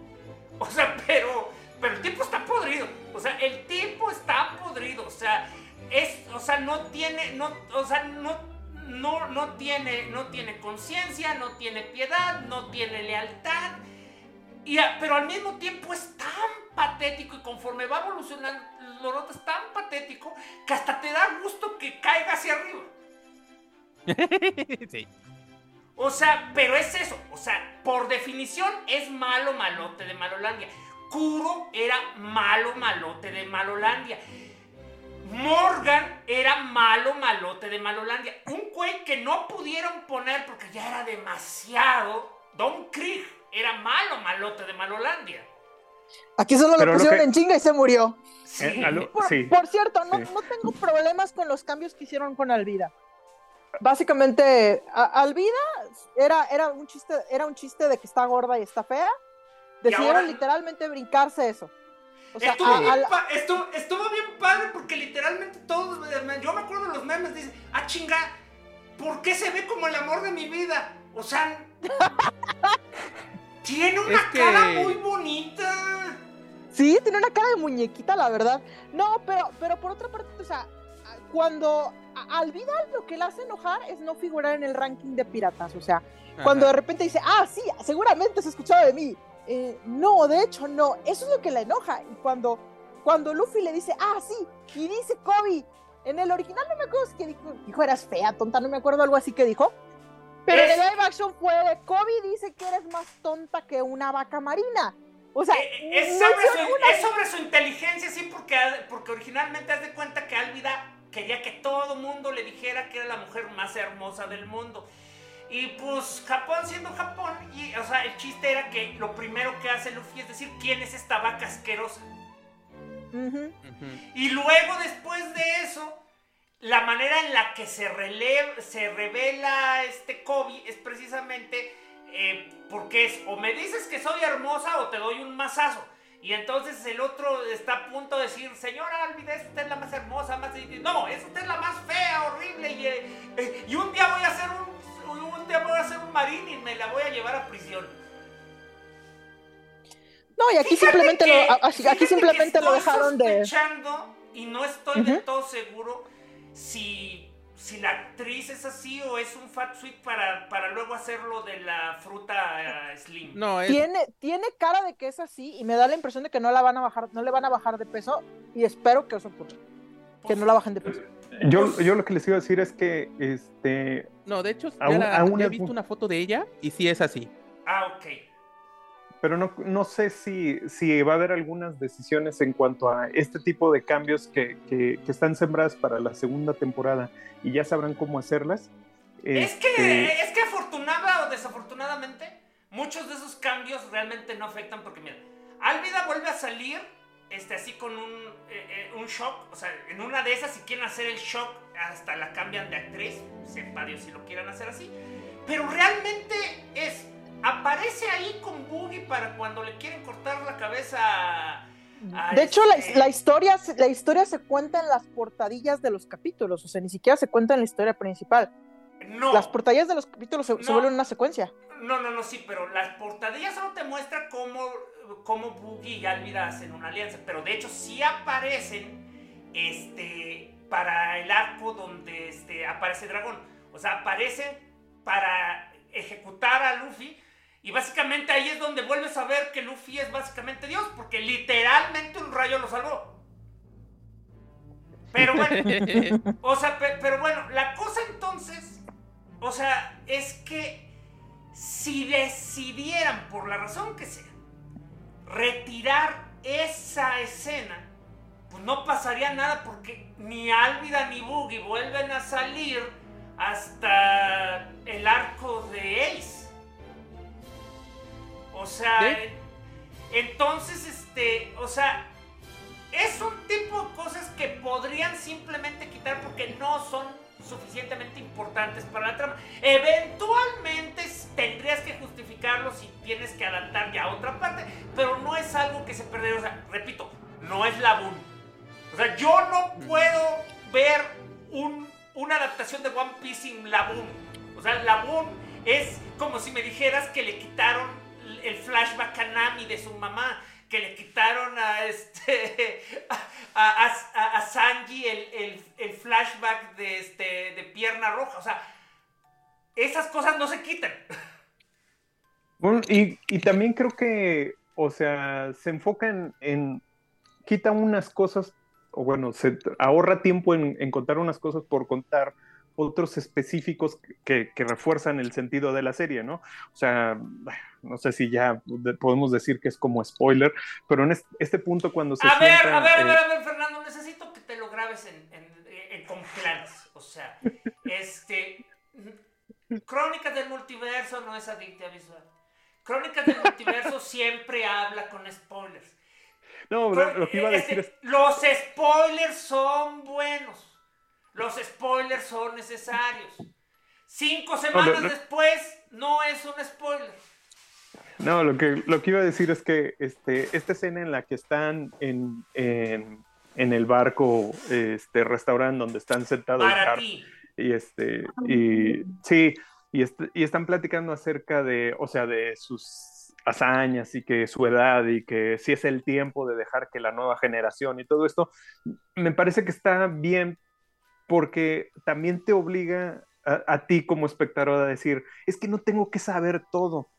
O sea, pero, pero el tipo está podrido. O sea, el tipo está podrido. O sea, es, o sea, no tiene, no, o sea, no, no, no tiene, no tiene conciencia, no tiene piedad, no tiene lealtad. Y a- pero al mismo tiempo es tan patético y conforme va evolucionando, Loroto es tan patético que hasta te da gusto que caiga hacia arriba. sí. O sea, pero es eso. O sea, por definición es malo malote de Malolandia. Kuro era malo malote de Malolandia. Morgan era malo malote de Malolandia. Un güey que no pudieron poner porque ya era demasiado. Don Krieg era malo malote de Malolandia. Aquí solo Pero lo lo pusieron que- en chinga y se murió. Sí. Eh, Por, sí. por cierto, no, sí. no tengo problemas con los cambios que hicieron con Alvida. Básicamente, a- Alvida era, era, un chiste, era un chiste de que está gorda y está fea. Decidieron ahora- literalmente brincarse eso. O sea, estuvo, a- bien pa- estuvo- estuvo bien padre porque literalmente todos, yo me acuerdo de los memes, dicen, ah chinga, ¿por qué se ve como el amor de mi vida? O sea, tiene una Es que- cara muy bonita. Sí, tiene una cara de muñequita, la verdad. No, pero, pero por otra parte, o sea, cuando a- al Vidal lo que le hace enojar es no figurar en el ranking de piratas. O sea, cuando de repente dice, ah, sí, seguramente has escuchado de mí. Eh, no, de hecho, no. Eso es lo que le enoja. Y cuando, cuando Luffy le dice, ah, sí, y dice Kobe, en el original no me acuerdo si que dijo, dijo, eras fea, tonta, no me acuerdo algo así que dijo. Pero en el live action fue de Kobe dice que eres más tonta que una vaca marina. O sea, Eh, Es no sobre, hicieron su, una es sobre su inteligencia, sí, porque, porque originalmente haz de cuenta que Álvida quería que todo mundo le dijera que era la mujer más hermosa del mundo. Y pues Japón siendo Japón, y, o sea, el chiste era que lo primero que hace Luffy es decir, ¿quién es esta vaca asquerosa? Ujú. Ujú. Y luego después de eso, la manera en la que se, releva, se revela este Kobe es precisamente eh, porque es o me dices que soy hermosa o te doy un mazazo. Y entonces el otro está a punto de decir, señora Alvida, es usted la más hermosa, más... No, es usted la más fea, horrible. Y, eh, eh, y un día voy a hacer un día voy a hacer un marín y me la voy a llevar a prisión. No, y aquí Fíjate simplemente que- lo, aquí fíjate simplemente que lo estoy dejaron de. y no estoy Ujú. del todo seguro si, si la actriz es así o es un fat suit para, para luego hacerlo de la fruta eh, slim. No, es, Tiene, tiene cara de que es así y me da la impresión de que no la van a bajar, no le van a bajar de peso y espero que eso ocurra, que no la bajen de peso. Yo, yo lo que les iba a decir es que este no, de hecho, ya, Aún- la- aún ya he visto una foto de ella y sí es así. Ah, ok. Pero no, no sé si, si va a haber algunas decisiones en cuanto a este tipo de cambios que, que, que están sembradas para la segunda temporada y ya sabrán cómo hacerlas. Es que, este, es que afortunada o desafortunadamente, muchos de esos cambios realmente no afectan porque, mira, Álvida vuelve a salir este, así con un, eh, eh, un shock, o sea, en una de esas, si quieren hacer el shock, hasta la cambian de actriz, sepa Dios si lo quieran hacer así, pero realmente es, aparece ahí con Boogie para cuando le quieren cortar la cabeza a, de hecho, la, este la, historia, la historia se cuenta en las portadillas de los capítulos, o sea, ni siquiera se cuenta en la historia principal. No. Las portadillas de los capítulos se, No. se vuelven una secuencia. No, no, no, sí, pero las portadillas solo te muestran cómo, cómo Boogie y Álvida hacen una alianza, pero de hecho sí aparecen este, para el arco donde este, aparece Dragón. O sea, aparecen para ejecutar a Luffy y básicamente ahí es donde vuelves a ver que Luffy es básicamente Dios, porque literalmente un rayo lo salvó. Pero bueno, o sea, pe- pero bueno, la cosa entonces, o sea, es que si decidieran, por la razón que sea, retirar esa escena, pues no pasaría nada porque ni Álvida ni Boogie vuelven a salir hasta el arco de Ace. O sea, ¿Sí? entonces, este, o sea, es un tipo de cosas que podrían simplemente quitar porque no son suficientemente importantes para la trama. Eventualmente tendrías que justificarlo si tienes que adaptar ya a otra parte, pero no es algo que se perdería. O sea, repito, no es la Boon. O sea, yo no puedo ver un- una adaptación de One Piece sin la Boon. O sea, la Boon es como si me dijeras que le quitaron el flashback a Nami de su mamá, que le quitaron a este a, a- Sanji el, el- el flashback de este de pierna roja. O sea, esas cosas no se quitan. Bueno, y, y también creo que, o sea, se enfoca en, quita unas cosas, o bueno, se ahorra tiempo en contar unas cosas por contar otros específicos que, que refuerzan el sentido de la serie, ¿no? O sea, no sé si ya de- podemos decir que es como spoiler, pero en este, este punto cuando se A ver, a ver, a eh, ver, a ver, Fernando, necesito que te lo grabes en, en- en- con planes. O sea, este. Crónicas del multiverso no es adicta visual. Crónicas del multiverso siempre habla con spoilers. No, lo, lo que iba a Este, decir es Los spoilers son buenos. Los spoilers son necesarios. Cinco semanas no. después no es un spoiler. No, lo que, lo que iba a decir es que este, esta escena en la que están en, en, en el barco, este restaurante donde están sentados Para ti. y este, y sí, y, est- y están platicando acerca de, o sea, de sus hazañas y que su edad y que si es el tiempo de dejar que la nueva generación y todo esto, me parece que está bien porque también te obliga a, a ti como espectador a decir, es que no tengo que saber todo.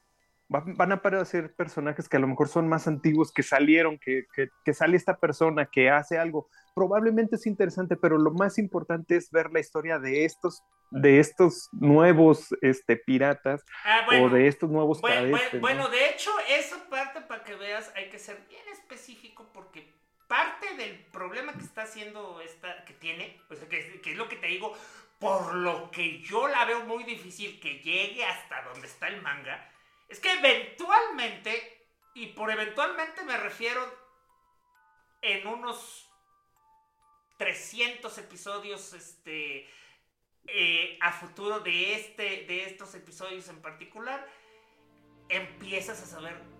Va- Van a aparecer personajes que a lo mejor son más antiguos, que salieron, que, que, que sale esta persona, que hace algo. Probablemente es interesante, pero lo más importante es ver la historia de estos, de estos nuevos este, piratas Ah, bueno. o de estos nuevos Bueno, cadetes. bueno, ¿no? bueno, de hecho, esa parte para que veas hay que ser bien específico porque parte del problema que está haciendo esta, que tiene, o sea, que, que es lo que te digo, por lo que yo la veo muy difícil que llegue hasta donde está el manga, es que eventualmente, y por eventualmente me refiero en unos 300 episodios, este, eh, a futuro de, este, de estos episodios en particular, empiezas a saber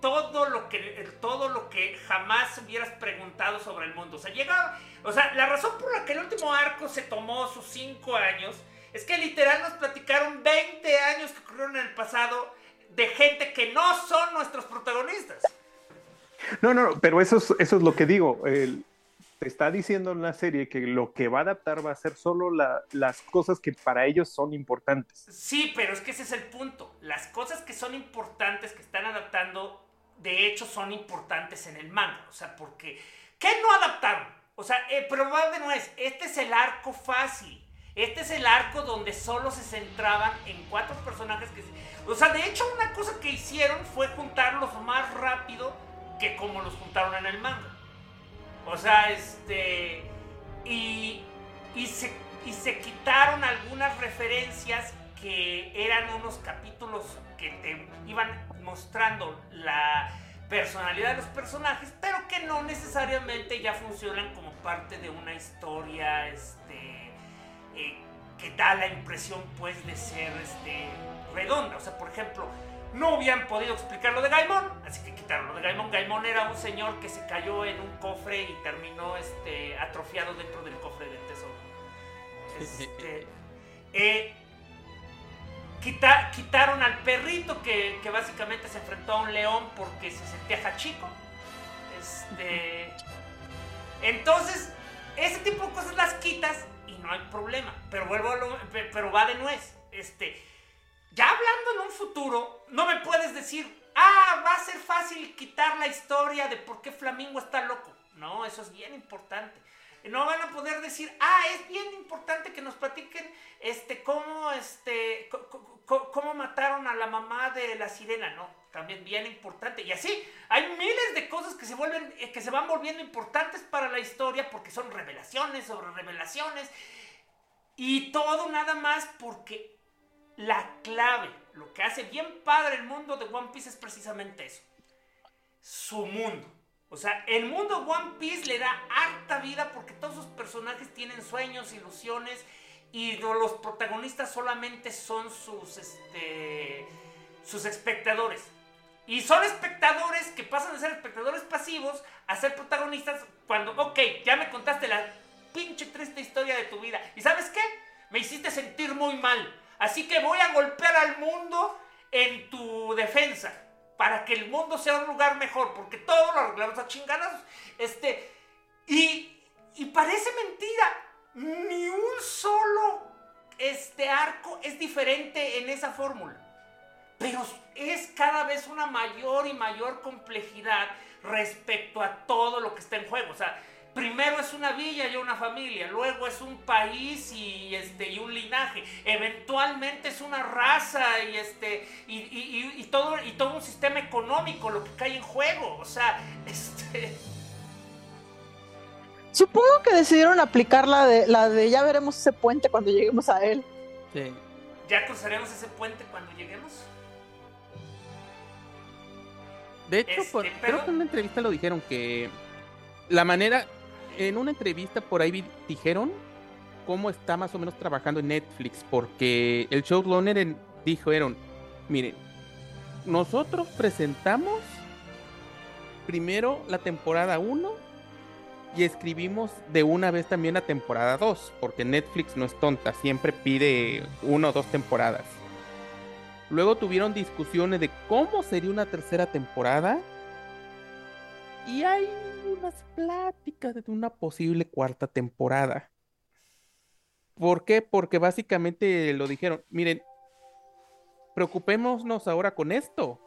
todo lo que todo lo que jamás hubieras preguntado sobre el mundo. O sea, llega, o sea, la razón por la que el último arco se tomó sus 5 años es que literal nos platicaron 20 años que ocurrieron en el pasado de gente que no son nuestros protagonistas. No, no, no, pero eso es, eso es lo que digo. El- te está diciendo en la serie que lo que va a adaptar va a ser solo la- las cosas que para ellos son importantes. Sí, pero es que ese es el punto. Las cosas que son importantes, que están adaptando, de hecho son importantes en el manga. O sea, porque... ¿Qué no adaptaron? O sea, probable no es, este es el arco fácil. Este es el arco donde solo se centraban en cuatro personajes que... O sea, de hecho una cosa que hicieron fue juntarlos más rápido que como los juntaron en el manga. O sea, este... Y, y, se, y se quitaron algunas referencias que eran unos capítulos que te iban mostrando la personalidad de los personajes, pero que no necesariamente ya funcionan como parte de una historia este, eh, que da la impresión pues de ser este, redonda. O sea, por ejemplo, no habían podido explicar lo de Gaimon, así que quitaron lo de Gaimon. Gaimon era un señor que se cayó en un cofre y terminó este, atrofiado dentro del cofre del tesoro. Este, eh, quitaron al perrito que, básicamente se enfrentó a un león porque se sentía jachico. Este, entonces, ese tipo de cosas las quitas y no hay problema. Pero vuelvo a lo, pero va de nuez. Este, ya hablando en un futuro, no me puedes decir, ah, va a ser fácil quitar la historia de por qué Flamingo está loco. No, eso es bien importante no van a poder decir, ah, es bien importante que nos platiquen este, cómo, este, cómo mataron a la mamá de la sirena, ¿no? También bien importante. Y así, hay miles de cosas que se, vuelven, eh, que se van volviendo importantes para la historia porque son revelaciones sobre revelaciones. Y todo nada más porque la clave, lo que hace bien padre el mundo de One Piece es precisamente eso. Su mundo o sea, el mundo One Piece le da harta vida porque todos sus personajes tienen sueños, ilusiones y los protagonistas solamente son sus, este, sus espectadores. Y son espectadores que pasan de ser espectadores pasivos a ser protagonistas cuando, ok, ya me contaste la pinche triste historia de tu vida. ¿Y sabes qué? Me hiciste sentir muy mal. Así que voy a golpear al mundo en tu defensa para que el mundo sea un lugar mejor, porque todo lo arreglamos a chingadas. Este, y, y parece mentira, ni un solo este arco es diferente en esa fórmula. Pero es cada vez una mayor y mayor complejidad respecto a todo lo que está en juego. O sea, primero es una villa y una familia, luego es un país y, este, y un linaje, eventualmente es una raza y, este, y, todo, y todo un sistema económico lo que cae en juego. O sea, este... Supongo que decidieron aplicar la de, la de ya veremos ese puente cuando lleguemos a él. Sí. ¿Ya cruzaremos ese puente cuando lleguemos? De hecho, este, creo que en una entrevista lo dijeron que la manera, en una entrevista por ahí dijeron cómo está más o menos trabajando en Netflix, porque el showrunner dijeron, miren, nosotros presentamos primero la temporada 1 y escribimos de una vez también la temporada 2, porque Netflix no es tonta, siempre pide una o dos temporadas. Luego tuvieron discusiones de cómo sería una tercera temporada. Y hay unas pláticas de una posible cuarta temporada. ¿Por qué? Porque básicamente lo dijeron, miren, preocupémonos ahora con esto.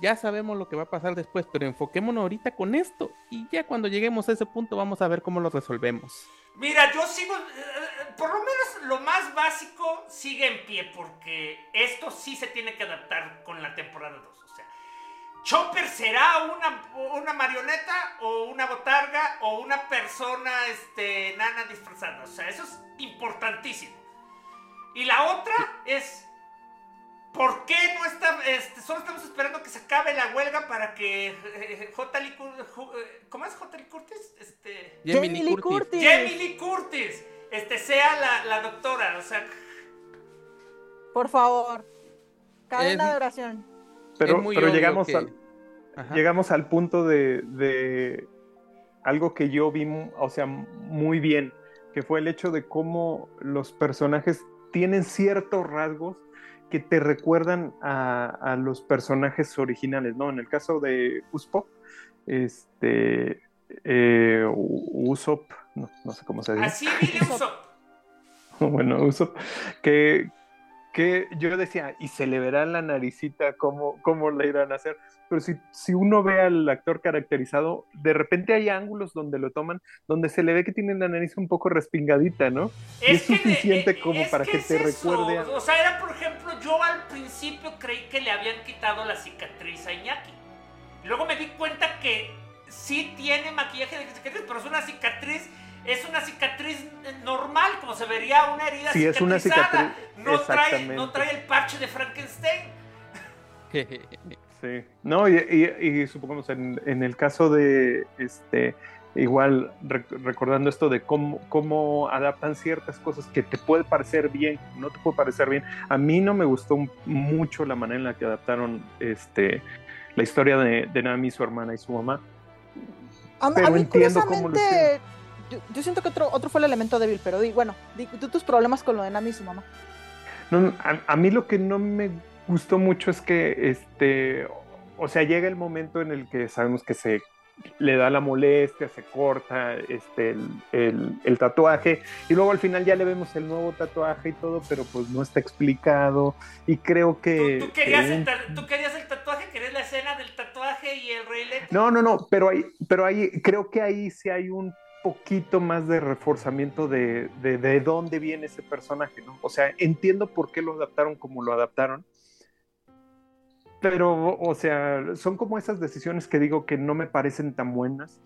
Ya sabemos lo que va a pasar después, pero enfoquémonos ahorita con esto. Y ya cuando lleguemos a ese punto vamos a ver cómo lo resolvemos. Mira, yo sigo, eh, por lo menos lo más básico sigue en pie, porque esto sí se tiene que adaptar con la temporada 2. Chopper será una, una marioneta o una botarga o una persona este, nana disfrazada. O sea, eso es importantísimo. Y la otra es, ¿por qué no está, este, solo estamos esperando que se acabe la huelga para que eh, J. Lee, eh, ¿cómo es J. Lee Curtis? Este, Jamie Lee Curtis. Jamie Lee Curtis. Este, sea la, la doctora, o sea... Por favor, cadena de oración. Pero, pero llegamos, al, llegamos al punto de, algo que yo vi, o sea, muy bien, que fue el hecho de cómo los personajes tienen ciertos rasgos que te recuerdan a, los personajes originales, ¿no? En el caso de Usopp, este, eh, Usopp, no, sé cómo se dice. Así Usopp. bueno, Usopp, que, que yo decía, y se le verá la naricita cómo, cómo le irán a hacer. Pero si, si uno ve al actor caracterizado, de repente hay ángulos donde lo toman, donde se le ve que tiene la nariz un poco respingadita, ¿no? Es, y es que, suficiente eh, como es para que, es te eso. recuerde. a- O sea, era por ejemplo, yo al principio creí que le habían quitado la cicatriz a Iñaki. Luego me di cuenta que sí tiene maquillaje de cicatriz, pero es una cicatriz, es una cicatriz normal, como se vería una herida Sí, es una cicatriz, No trae, no trae el parche de Frankenstein. Sí, no, y, y- y supongamos en, en el caso de este, igual rec- recordando esto de cómo, cómo adaptan ciertas cosas que te puede parecer bien, no te puede parecer bien. A mí no me gustó mucho la manera en la que adaptaron este, la historia de, de Nami, su hermana y su mamá. A, a Pero mí, entiendo cómo lo yo, yo siento que otro, otro fue el elemento débil, pero di, bueno, di tú tus problemas con lo de Nami y su mamá. No, a, a mí lo que no me gustó mucho es que, este, o sea, llega el momento en el que sabemos que se le da la molestia, se corta este, el, el- el tatuaje y luego al final ya le vemos el nuevo tatuaje y todo, pero pues no está explicado y creo que... Tú, tú querías que el un- ta- tú querías el tatuaje, querías la escena del tatuaje y el rey Leto. No, no, no, pero ahí, pero ahí creo que ahí sí hay un poquito más de reforzamiento de, de, de dónde viene ese personaje, ¿no? O sea, entiendo por qué lo adaptaron como lo adaptaron, pero, o sea, son como esas decisiones que digo que no me parecen tan buenas,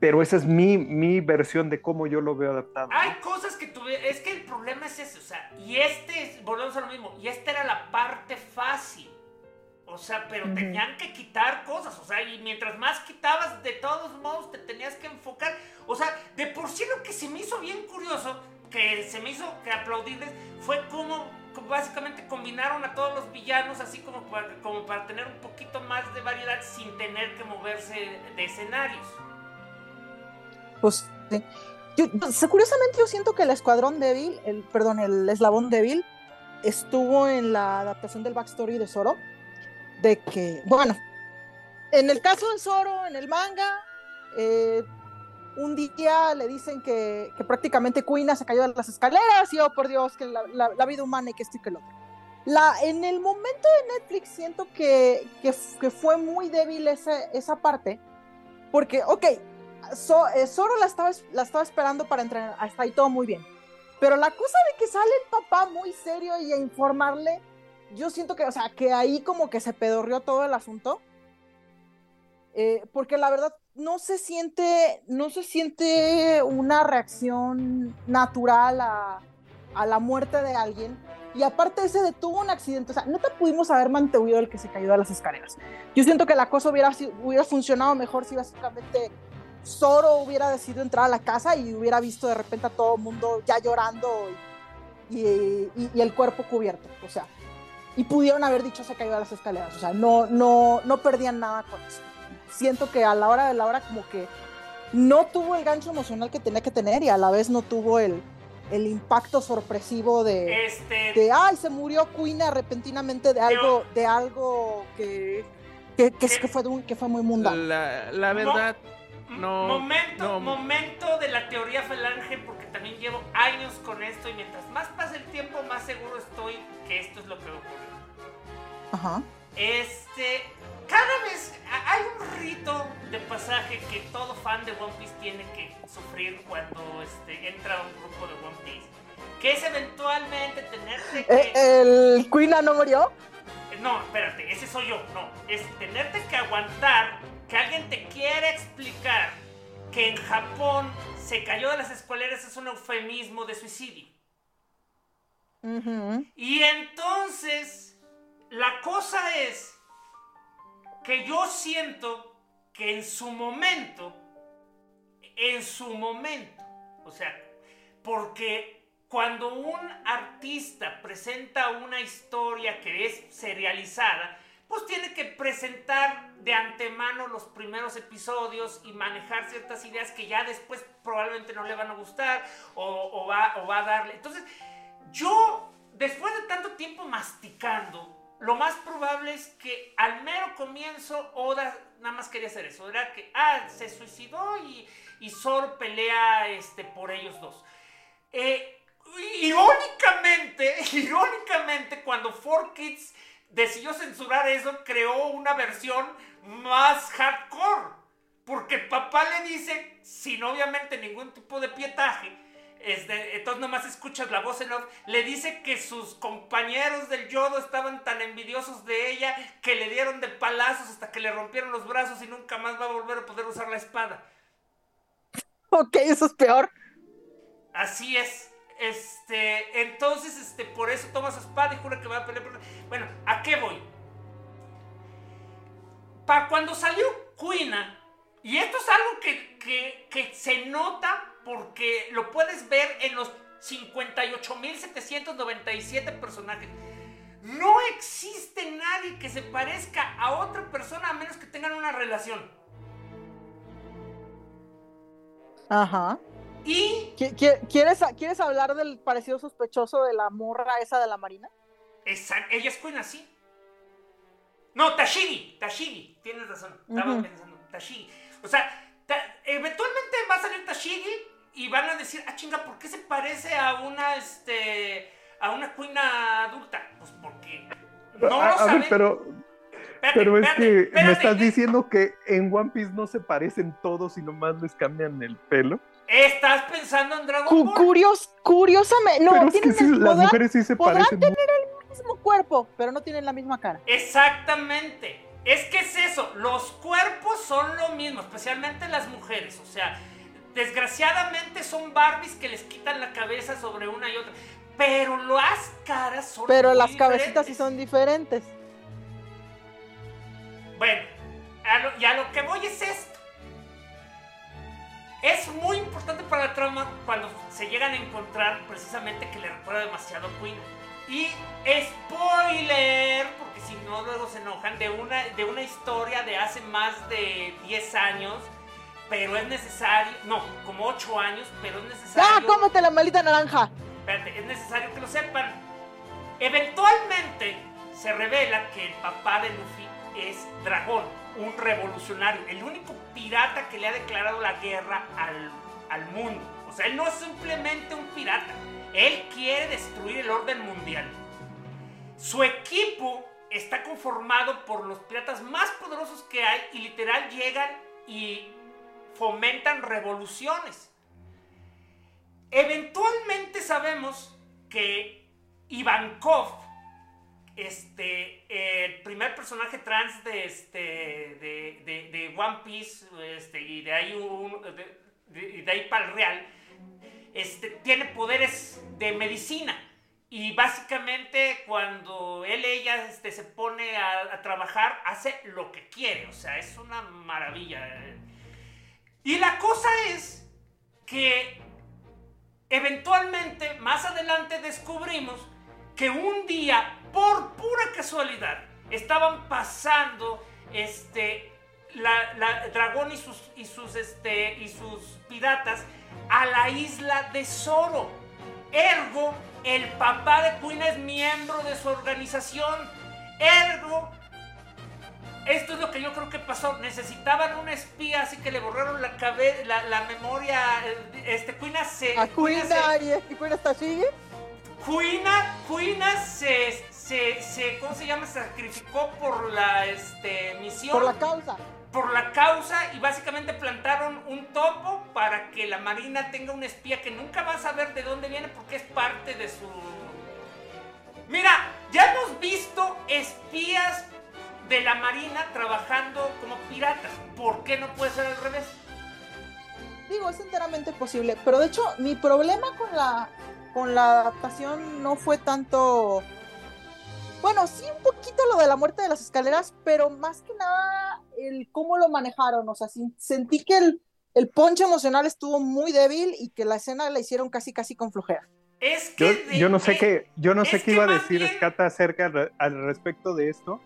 pero esa es mi, mi versión de cómo yo lo veo adaptado. ¿no? Hay cosas que tuve, es que el problema es ese, o sea, y este, es- volvemos a lo mismo, y esta era la parte fácil. O sea, pero tenían que quitar cosas, o sea, y mientras más quitabas, de todos modos te tenías que enfocar. O sea, de por sí lo que se me hizo bien curioso, que se me hizo que aplaudirles, fue cómo básicamente combinaron a todos los villanos así como para, como para tener un poquito más de variedad sin tener que moverse de escenarios. Pues yo- curiosamente yo siento que el escuadrón débil, el, perdón, el eslabón débil, estuvo en la adaptación del backstory de Zoro. De que, bueno, en el caso de Zoro, en el manga, eh, un día le dicen que, que prácticamente Kuina se cayó de las escaleras y oh por Dios, que la, la- vida humana y que esto y que lo otro. En el momento de Netflix siento que, que, fue muy débil esa, esa parte, porque, ok, So- eh, Zoro la estaba, es- la estaba esperando para entrenar, hasta ahí todo muy bien. Pero la cosa de que sale el papá muy serio y a informarle, yo siento que, o sea, que ahí como que se pedorrió todo el asunto. Eh, porque la verdad no se siente, no se siente una reacción natural a, a la muerte de alguien. Y aparte se detuvo un accidente, o sea, no te pudimos haber mantenido el que se cayó de las escaleras. Yo siento que la cosa hubiera, hubiera funcionado mejor si básicamente Zoro hubiera decidido entrar a la casa y hubiera visto de repente a todo el mundo ya llorando y, y- y el cuerpo cubierto, o sea, y pudieron haber dicho se cayó de las escaleras, o sea, no, no, no perdían nada con eso. Siento que a la hora de la hora como que no tuvo el gancho emocional que tenía que tener y a la vez no tuvo el, el impacto sorpresivo de, Este, de ay, se murió Queen repentinamente de algo, de algo que, que, que, que fue, de un- que fue muy mundano. La, la verdad, no. momento, no. momento de la teoría falange, porque también llevo años con esto y mientras más pasa el tiempo, más seguro estoy que esto es lo que ocurre. Ajá. Este, cada vez hay un rito de pasaje que todo fan de One Piece tiene que sufrir cuando este, entra a un grupo de One Piece, que es eventualmente tenerte que... Eh, ¿El Queen no murió? No, espérate, ese soy yo. No, es tenerte que aguantar que alguien te quiera explicar que en Japón se cayó de las escaleras es un eufemismo de suicidio. Y entonces, la cosa es que yo siento que en su momento, en su momento, o sea, porque cuando un artista presenta una historia que es serializada, pues tiene que presentar de antemano los primeros episodios y manejar ciertas ideas que ya después probablemente no le van a gustar o, va, o va a darle. Entonces, yo, después de tanto tiempo masticando, lo más probable es que al mero comienzo Oda nada más quería hacer eso. Era que, ah, se suicidó y, y Zoro pelea este, por ellos dos. Eh, irónicamente, irónicamente, cuando 4Kids decidió censurar eso, creó una versión más hardcore. Porque papá le dice, sin obviamente ningún tipo de pietaje, este, entonces nomás escuchas la voz en off, le dice que sus compañeros del yodo estaban tan envidiosos de ella que le dieron de palazos hasta que le rompieron los brazos y nunca más va a volver a poder usar la espada. Ok, eso es peor. Así es. Este, entonces, este, por eso toma su espada y jura que va a pelear. Bueno, ¿a qué voy? Para cuando salió Quina, y esto es algo que, que, que se nota porque lo puedes ver en los 58.797 personajes. No existe nadie que se parezca a otra persona a menos que tengan una relación. Ajá. Y. ¿Quieres, ¿Quieres hablar del parecido sospechoso de la morra esa de la marina? Esa, ella es Queen así. No, Tashigi, Tashigi, tienes razón. Estaba pensando, Tashigi. O sea, eventualmente va a salir Tashigi y van a decir, ah, chinga, ¿por qué se parece a una, este, a una Queen adulta? Pues porque no lo a, ver, pero, pero es que me estás diciendo que en One Piece no se parecen todos y nomás les cambian el pelo. ¿Estás pensando en Dragon Ball? Curios, curiosamente, no, pero es que sí, las mujeres sí se podrán parecen. tener el mismo cuerpo, pero no tienen la misma cara. Exactamente. Es que es eso, los cuerpos son lo mismo, especialmente las mujeres. O sea, desgraciadamente son Barbies que les quitan la cabeza sobre una y otra. Pero las caras son Pero las cabecitas sí son diferentes. Bueno, a lo, y a lo que voy es esto. Es muy importante para la trama cuando se llegan a encontrar precisamente que le recuerda demasiado a Queen. Y spoiler, porque si no luego se enojan, de una, de una historia de hace más de 10 años, pero es necesario, no, como 8 años, pero es necesario... ¡Ah, cómete la malita naranja! Espérate, es necesario que lo sepan. Eventualmente se revela que el papá de Luffy es Dragón, un revolucionario, el único pirata que le ha declarado la guerra al, al mundo. O sea, él no es simplemente un pirata, él quiere destruir el orden mundial. Su equipo está conformado por los piratas más poderosos que hay y literal llegan y fomentan revoluciones. Eventualmente sabemos que Ivankov, este, el primer personaje trans de, este, de, One Piece, este, y de ahí, de ahí para el real, este, tiene poderes de medicina. Y básicamente cuando él ella este, se pone a, a, trabajar, hace lo que quiere. O sea, es una maravilla. Y la cosa es que eventualmente, más adelante descubrimos que un día, por pura casualidad, estaban pasando este, la, la dragón y sus, y sus, este, y sus piratas a la isla de Zoro. Ergo, el papá de Queen es miembro de su organización. Ergo, esto es lo que yo creo que pasó. Necesitaban un espía, así que le borraron la, la, la memoria. Este, Queen se. ¿A y Queen está sigue? Queen se, se, se, ¿Cómo se llama? Se sacrificó por la este, misión. Por la causa por la causa y básicamente plantaron un topo para que la marina tenga un espía que nunca va a saber de dónde viene porque es parte de su... Mira, ya hemos visto espías de la marina trabajando como piratas. ¿Por qué no puede ser al revés? Digo, es enteramente posible, pero de hecho mi problema con la con la adaptación no fue tanto bueno, sí, un poquito lo de la muerte de las escaleras, pero más que nada el cómo lo manejaron. O sea, sentí que el, el ponche emocional estuvo muy débil y que la escena la hicieron casi, casi con flojera. Es que yo, yo no sé qué, yo no sé qué iba a decir bien... Scata acerca al respecto de esto,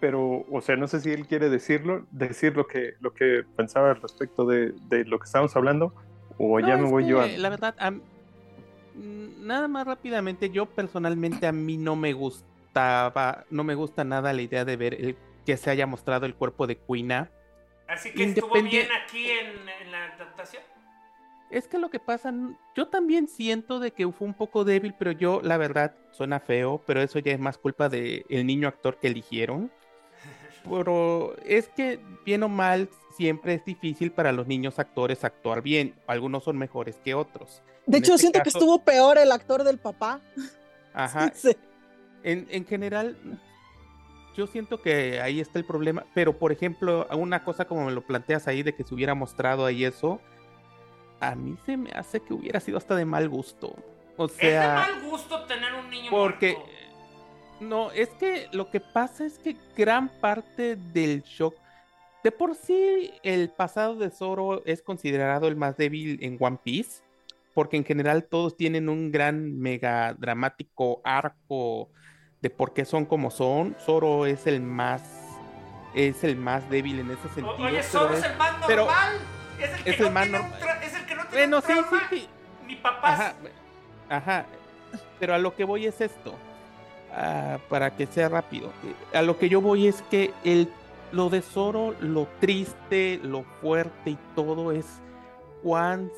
pero, o sea, no sé si él quiere decirlo, decir lo que, lo que pensaba al respecto de, de lo que estamos hablando, o no, ya me voy que, yo a... La verdad, a, nada más rápidamente, yo personalmente a mí no me gustaba, no me gusta nada la idea de ver el, que se haya mostrado el cuerpo de Quina. Así que estuvo bien aquí en, en la adaptación. Es que lo que pasa, yo también siento de que fue un poco débil, pero yo, la verdad, suena feo, pero eso ya es más culpa del niño actor que eligieron. Pero es que, bien o mal, siempre es difícil para los niños actores actuar bien. Algunos son mejores que otros. De En hecho, este siento que estuvo peor el actor del papá. Ajá. Sí. En, en general, yo siento que ahí está el problema. Pero, por ejemplo, una cosa como me lo planteas ahí de que se hubiera mostrado ahí eso, a mí se me hace que hubiera sido hasta de mal gusto. O es de sea, mal gusto tener un niño porque muerto. No, es que lo que pasa es que gran parte del shock, de por sí, el pasado de Zoro es considerado el más débil en One Piece, porque en general todos tienen un gran mega dramático arco de por qué son como son. Zoro es el más es el más débil en ese sentido. Oye, pero Zoro es es- el más pero- normal. Es el que, es no, el más tiene un normal. tra- es el que no tiene Bueno, un sí, sí, sí. Ni papás. Ajá, ajá. Pero a lo que voy es esto. Ah, para que sea rápido. A lo que yo voy es que el, lo de Zoro, lo triste, lo fuerte y todo es cuán,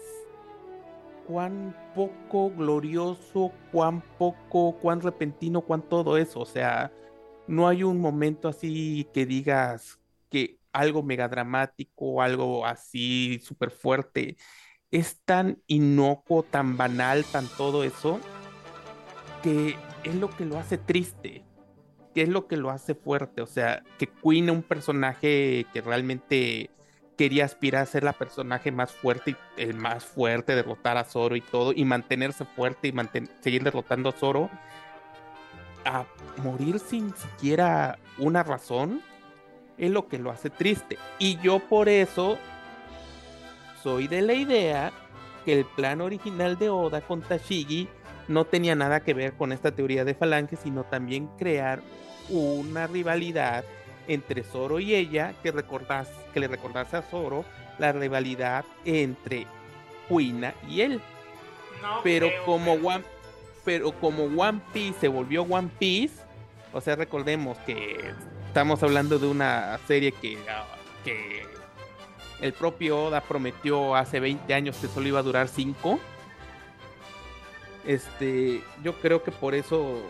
cuán poco glorioso, cuán poco, cuán repentino, cuán todo eso. O sea, no hay un momento así que digas que algo mega dramático, algo así súper fuerte es tan inocuo, tan banal, tan todo eso, que es lo que lo hace triste, que es lo que lo hace fuerte. O sea, que Queen un personaje que realmente quería aspirar a ser la personaje más fuerte, y el más fuerte, derrotar a Zoro y todo, y mantenerse fuerte y seguir derrotando a Zoro, a morir sin siquiera una razón, es lo que lo hace triste. Y yo por eso soy de la idea que el plan original de Oda con Tashigi no tenía nada que ver con esta teoría de Falange, sino también crear una rivalidad entre Zoro y ella que, recordase, que le recordase a Zoro la rivalidad entre Kuina y él. No Pero creo, como pero- One, pero como One Piece se volvió One Piece, o sea, recordemos que estamos hablando de una serie que, ah, que el propio Oda prometió hace 20 años que solo iba a durar 5. Este, yo creo que por eso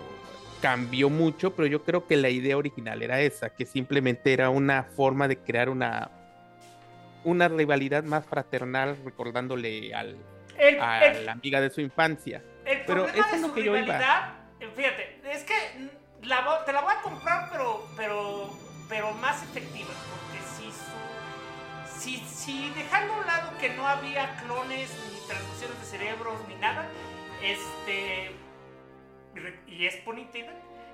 cambió mucho, pero yo creo que la idea original era esa, que simplemente era una forma de crear una una rivalidad más fraternal recordándole al, El, a el- la amiga de su infancia. el pero problema eso de es lo su que yo iba. rivalidad, fíjate, es que la te la voy a comprar, pero, pero, pero más efectiva, porque si su, si, si dejando a un lado que no había clones ni transfusiones de cerebros ni nada, este y es bonita,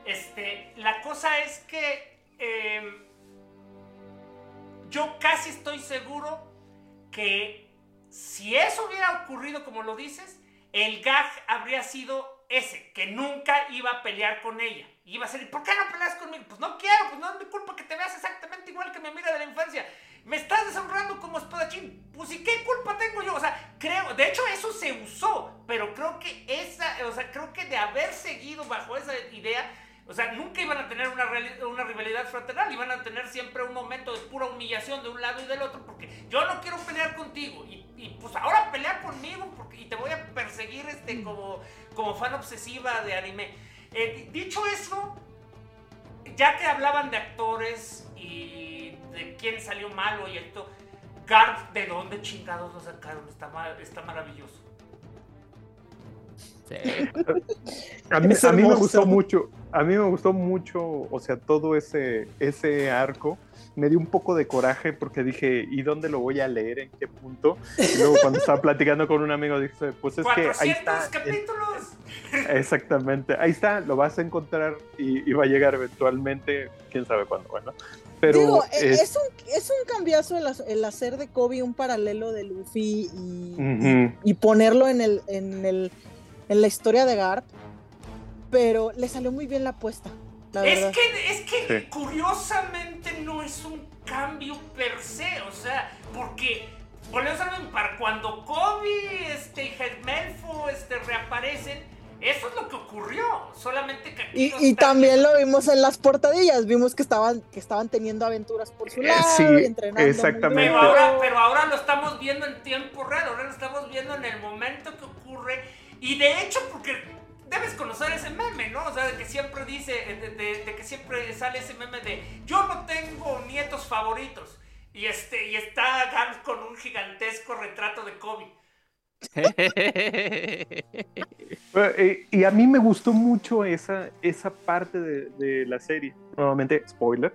este, la cosa es que em, yo casi estoy seguro que si eso hubiera ocurrido como lo dices, el gag habría sido ese, que nunca iba a pelear con ella. Iba a ser, ¿por qué no peleas conmigo? Pues no quiero, pues no es mi culpa que te veas exactamente igual que mi amiga de la infancia. Me estás deshonrando como espadachín. Pues ¿y qué culpa tengo yo? O sea, creo, de hecho eso se usó, pero creo que esa, o sea, creo que de haber seguido bajo esa idea, o sea, nunca iban a tener una, una rivalidad fraternal, iban a tener siempre un momento de pura humillación de un lado y del otro, porque yo no quiero pelear contigo, y, y, pues ahora pelea conmigo, porque, y te voy a perseguir este, como, como fan obsesiva de anime. Eh, dicho eso, ya que hablaban de actores y de quién salió malo y esto, Garth, ¿de dónde chingados lo sacaron? Está, ma- está maravilloso. Sí. A mí, a mí me gustó mucho, a mí me gustó mucho, o sea, todo ese, ese arco. Me dio un poco de coraje porque dije, ¿y dónde lo voy a leer? ¿En qué punto? Y luego cuando estaba platicando con un amigo dije, pues es que ahí 400 está. el- capítulos. Exactamente, ahí está, lo vas a encontrar y, y va a llegar eventualmente, quién sabe cuándo, bueno. Pero Digo, e- es- es, un, es un cambiazo el, el hacer de Kobe un paralelo de Luffy y, Ujú. y ponerlo en, el, en, el, en la historia de Garp, pero le salió muy bien la apuesta, la Es verdad. que, es que Sí. curiosamente no es un cambio per se, o sea, porque volvemos a ver, para cuando Kobe este, y Helmelfo este, reaparecen, eso es lo que ocurrió, solamente que aquí Y, también viendo. lo vimos en las portadillas, vimos que estaban, que estaban teniendo aventuras por su Eh, lado, sí, entrenando. exactamente. Pero ahora, pero ahora lo estamos viendo en tiempo real, ahora lo estamos viendo en el momento que ocurre. Y de hecho, porque debes conocer ese meme, ¿no? O sea, de que siempre dice, de, de- de que siempre sale ese meme de yo no tengo nietos favoritos. Y este, y está Gans con un gigantesco retrato de Kobe. Eh, y a mí me gustó mucho esa, esa parte de, de la serie. Nuevamente, spoiler.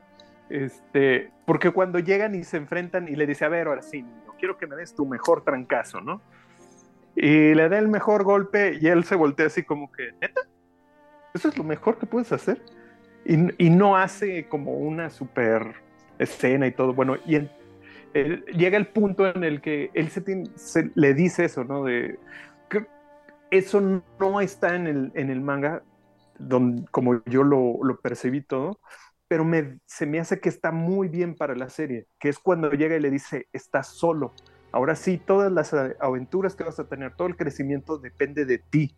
Este, porque cuando llegan y se enfrentan y le dice, a ver, ahora sí, quiero que me des tu mejor trancazo, ¿no? Y le da el mejor golpe y él se voltea así como que, neta, eso es lo mejor que puedes hacer. Y, y no hace como una super escena y todo. Bueno, y él- llega el punto en el que él se, le dice eso, ¿no? De eso no está en el, en el manga, don- como yo lo, lo percibí todo, pero me, se me hace que está muy bien para la serie, que es cuando llega y le dice, estás solo. Ahora sí, todas las aventuras que vas a tener, todo el crecimiento depende de ti.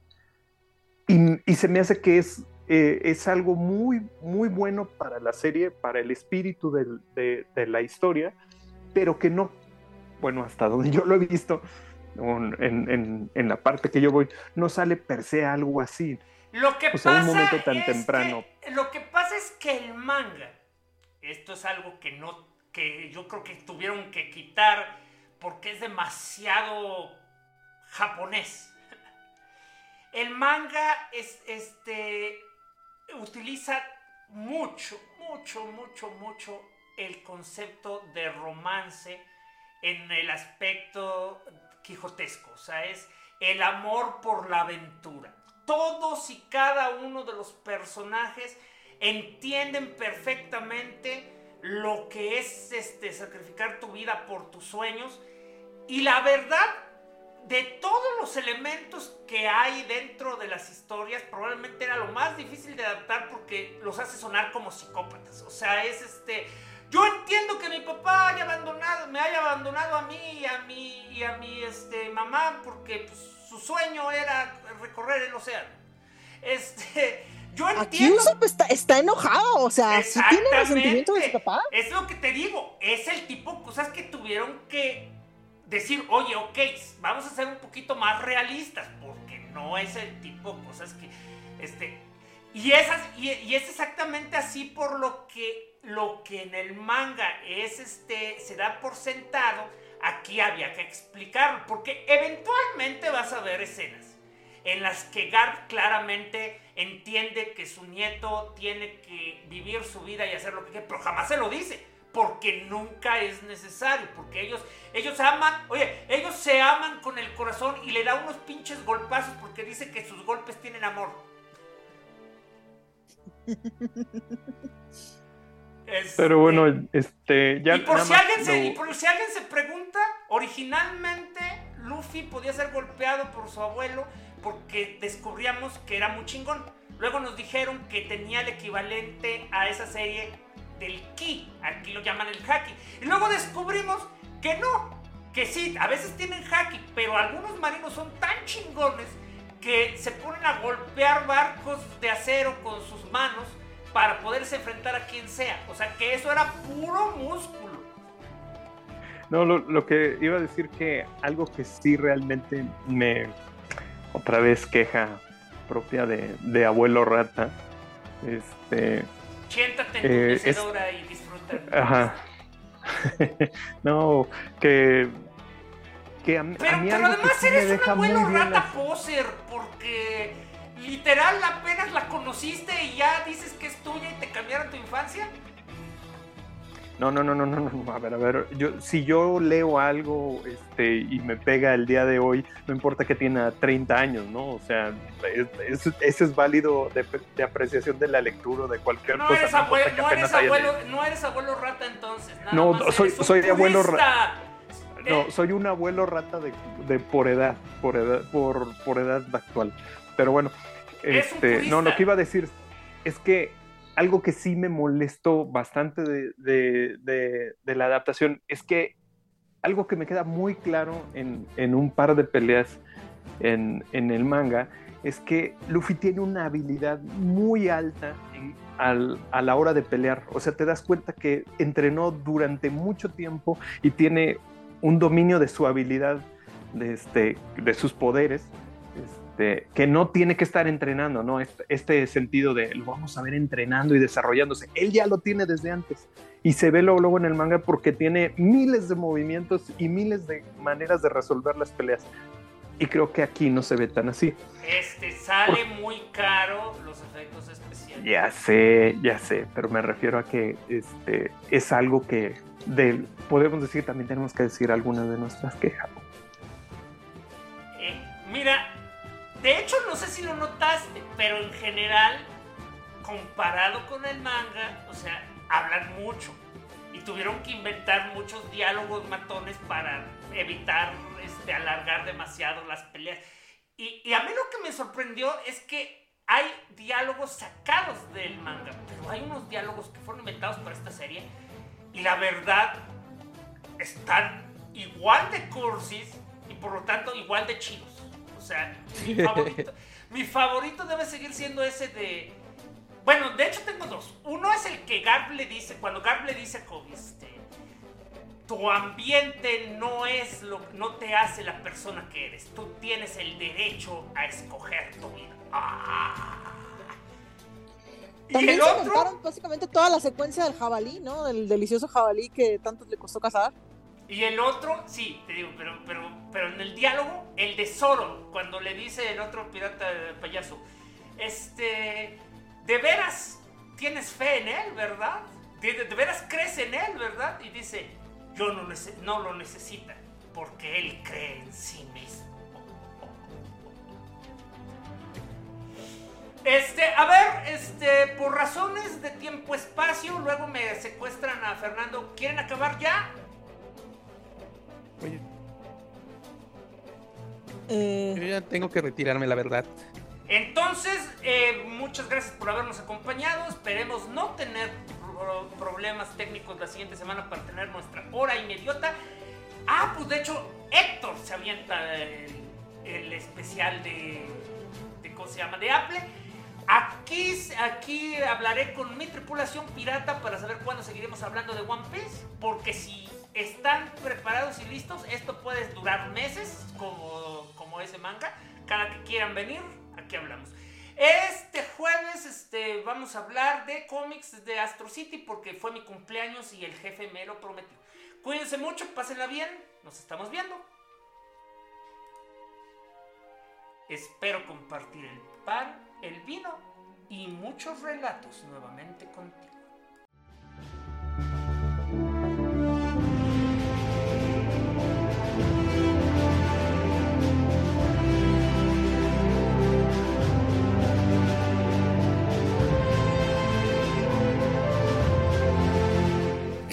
Y, y se me hace que es, eh, es algo muy, muy bueno para la serie, para el espíritu del- de, de la historia, pero que no, bueno, hasta donde yo lo he visto, un- en, en- en la parte que yo voy, no sale per se algo así. Lo que O sea, un pasa momento tan es temprano. que- lo que pasa es que el manga, esto es algo que no, que yo creo que tuvieron que quitar porque es demasiado japonés. El manga es, este, utiliza mucho, mucho, mucho, mucho el concepto de romance en el aspecto quijotesco. O sea, es el amor por la aventura. Todos y cada uno de los personajes entienden perfectamente lo que es este, sacrificar tu vida por tus sueños. Y la verdad, de todos los elementos que hay dentro de las historias, probablemente era lo más difícil de adaptar porque los hace sonar como psicópatas. O sea, es este. Yo entiendo que mi papá haya abandonado, me haya abandonado a mí y a mi, y a mi este, mamá porque pues, su sueño era recorrer el océano. Este, yo Aquí entiendo. Usopp está, está enojado, o sea, sí tiene resentimiento de su papá. Es lo que te digo, es el tipo de cosas que tuvieron que decir, oye, ok, vamos a ser un poquito más realistas, porque no es el tipo de cosas que, este, y, esas, y, es exactamente así por lo que, lo que en el manga es, este, se da por sentado, aquí había que explicarlo, porque eventualmente vas a ver escenas en las que Garp claramente entiende que su nieto tiene que vivir su vida y hacer lo que quiere, pero jamás se lo dice, porque nunca es necesario, porque ellos, ellos aman, oye, ellos se aman con el corazón y le da unos pinches golpazos porque dice que sus golpes tienen amor. Este, Pero bueno, este, ya y por, si alguien se, y por si alguien se pregunta, originalmente Luffy podía ser golpeado por su abuelo porque descubríamos que era muy chingón. Luego nos dijeron que tenía el equivalente a esa serie del ki, aquí lo llaman el haki. Y luego descubrimos que no, que sí, a veces tienen haki, pero algunos marinos son tan chingones que se ponen a golpear barcos de acero con sus manos para poderse enfrentar a quien sea. O sea que eso era puro músculo. No, lo, lo que iba a decir que algo que sí realmente me otra vez queja propia de, de abuelo rata. Este. Siéntate en tu Eh, es- y disfruta. Ajá. no, que. Que a, Pero, mí pero que además me eres un abuelo rata las- poser, porque literal apenas la conociste y ya dices que es tuya y te cambiaron tu infancia. No, no, no, no, no, no. A ver, a ver. Yo, si yo leo algo este, y me pega el día de hoy, no importa que tenga 30 años, ¿no? O sea, es- es- ese es válido de, de apreciación de la lectura o de cualquier No cosa. eres, no abuelo, eres abuelo, no eres abuelo rata entonces. nada No, más soy- soy abuelo purista. No, Eh, soy un abuelo rata de, de por edad, por edad, por, por edad actual. Pero bueno, este, no, lo que iba a decir es que algo que sí me molestó bastante de, de- la adaptación es que algo que me queda muy claro en, en un par de peleas en, en el manga es que Luffy tiene una habilidad muy alta a la hora de pelear. O sea, te das cuenta que entrenó durante mucho tiempo y tiene un dominio de su habilidad, de, este, de sus poderes, este, que no tiene que estar entrenando, ¿no? Este, este, sentido de lo vamos a ver entrenando y desarrollándose. Él ya lo tiene desde antes. Y se ve luego, luego en el manga porque tiene miles de movimientos y miles de maneras de resolver las peleas. Y creo que aquí no se ve tan así. Este sale muy caro los efectos especiales. Ya sé, ya sé, pero me refiero a que este es algo que del, podemos decir también tenemos que decir algunas de nuestras quejas. Eh, mira, de hecho no sé si lo notaste, pero en general comparado con el manga, o sea, hablan mucho y tuvieron que inventar muchos diálogos matones para evitar este, alargar demasiado las peleas. Y, a mí lo que me sorprendió es que hay diálogos sacados del manga, pero hay unos diálogos que fueron inventados para esta serie y la verdad están igual de cursis y por lo tanto igual de chidos. O sea, mi favorito, mi favorito debe seguir siendo ese de bueno, de hecho tengo dos. Uno es el que Garb le dice, cuando Garb le dice a este, tu ambiente no es lo no te hace la persona que eres. Tú tienes el derecho a escoger tu vida. ¡Ah! También se otro? básicamente toda la secuencia del jabalí, ¿no? Del delicioso jabalí que tanto le costó cazar. Y el otro, sí, te digo, pero, pero, pero en el diálogo, el de Zoro, cuando le dice el otro pirata payaso, este, de veras tienes fe en él, ¿verdad? De, veras crees en él, ¿verdad? Y dice, yo no, no lo necesita, porque él cree en sí mismo. Este, a ver, este, por razones de tiempo-espacio, luego me secuestran a Fernando. ¿Quieren acabar ya? Oye. Eh... Yo ya tengo que retirarme, la verdad. Entonces, eh, muchas gracias por habernos acompañado. Esperemos no tener problemas técnicos la siguiente semana para tener nuestra hora inmediata. Ah, pues de hecho, Héctor se avienta el, especial de, de, ¿cómo se llama? De Apple. Aquí, aquí hablaré con mi tripulación pirata para saber cuándo seguiremos hablando de One Piece. Porque si están preparados y listos, esto puede durar meses, como, como ese manga. Cada que quieran venir, aquí hablamos. Este jueves este, vamos a hablar de cómics de Astro City porque fue mi cumpleaños y el jefe me lo prometió. Cuídense mucho, pásenla bien, nos estamos viendo. Espero compartir el pan, el vino y muchos relatos nuevamente contigo.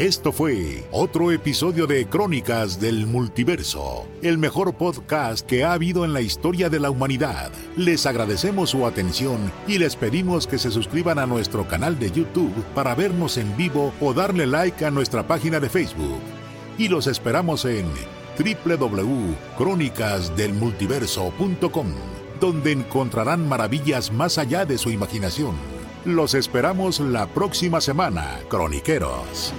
Esto fue otro episodio de Crónicas del Multiverso, el mejor podcast que ha habido en la historia de la humanidad. Les agradecemos su atención y les pedimos que se suscriban a nuestro canal de YouTube para vernos en vivo o darle like a nuestra página de Facebook. Y los esperamos en www.crónicasdelmultiverso.com, donde encontrarán maravillas más allá de su imaginación. Los esperamos la próxima semana, croniqueros.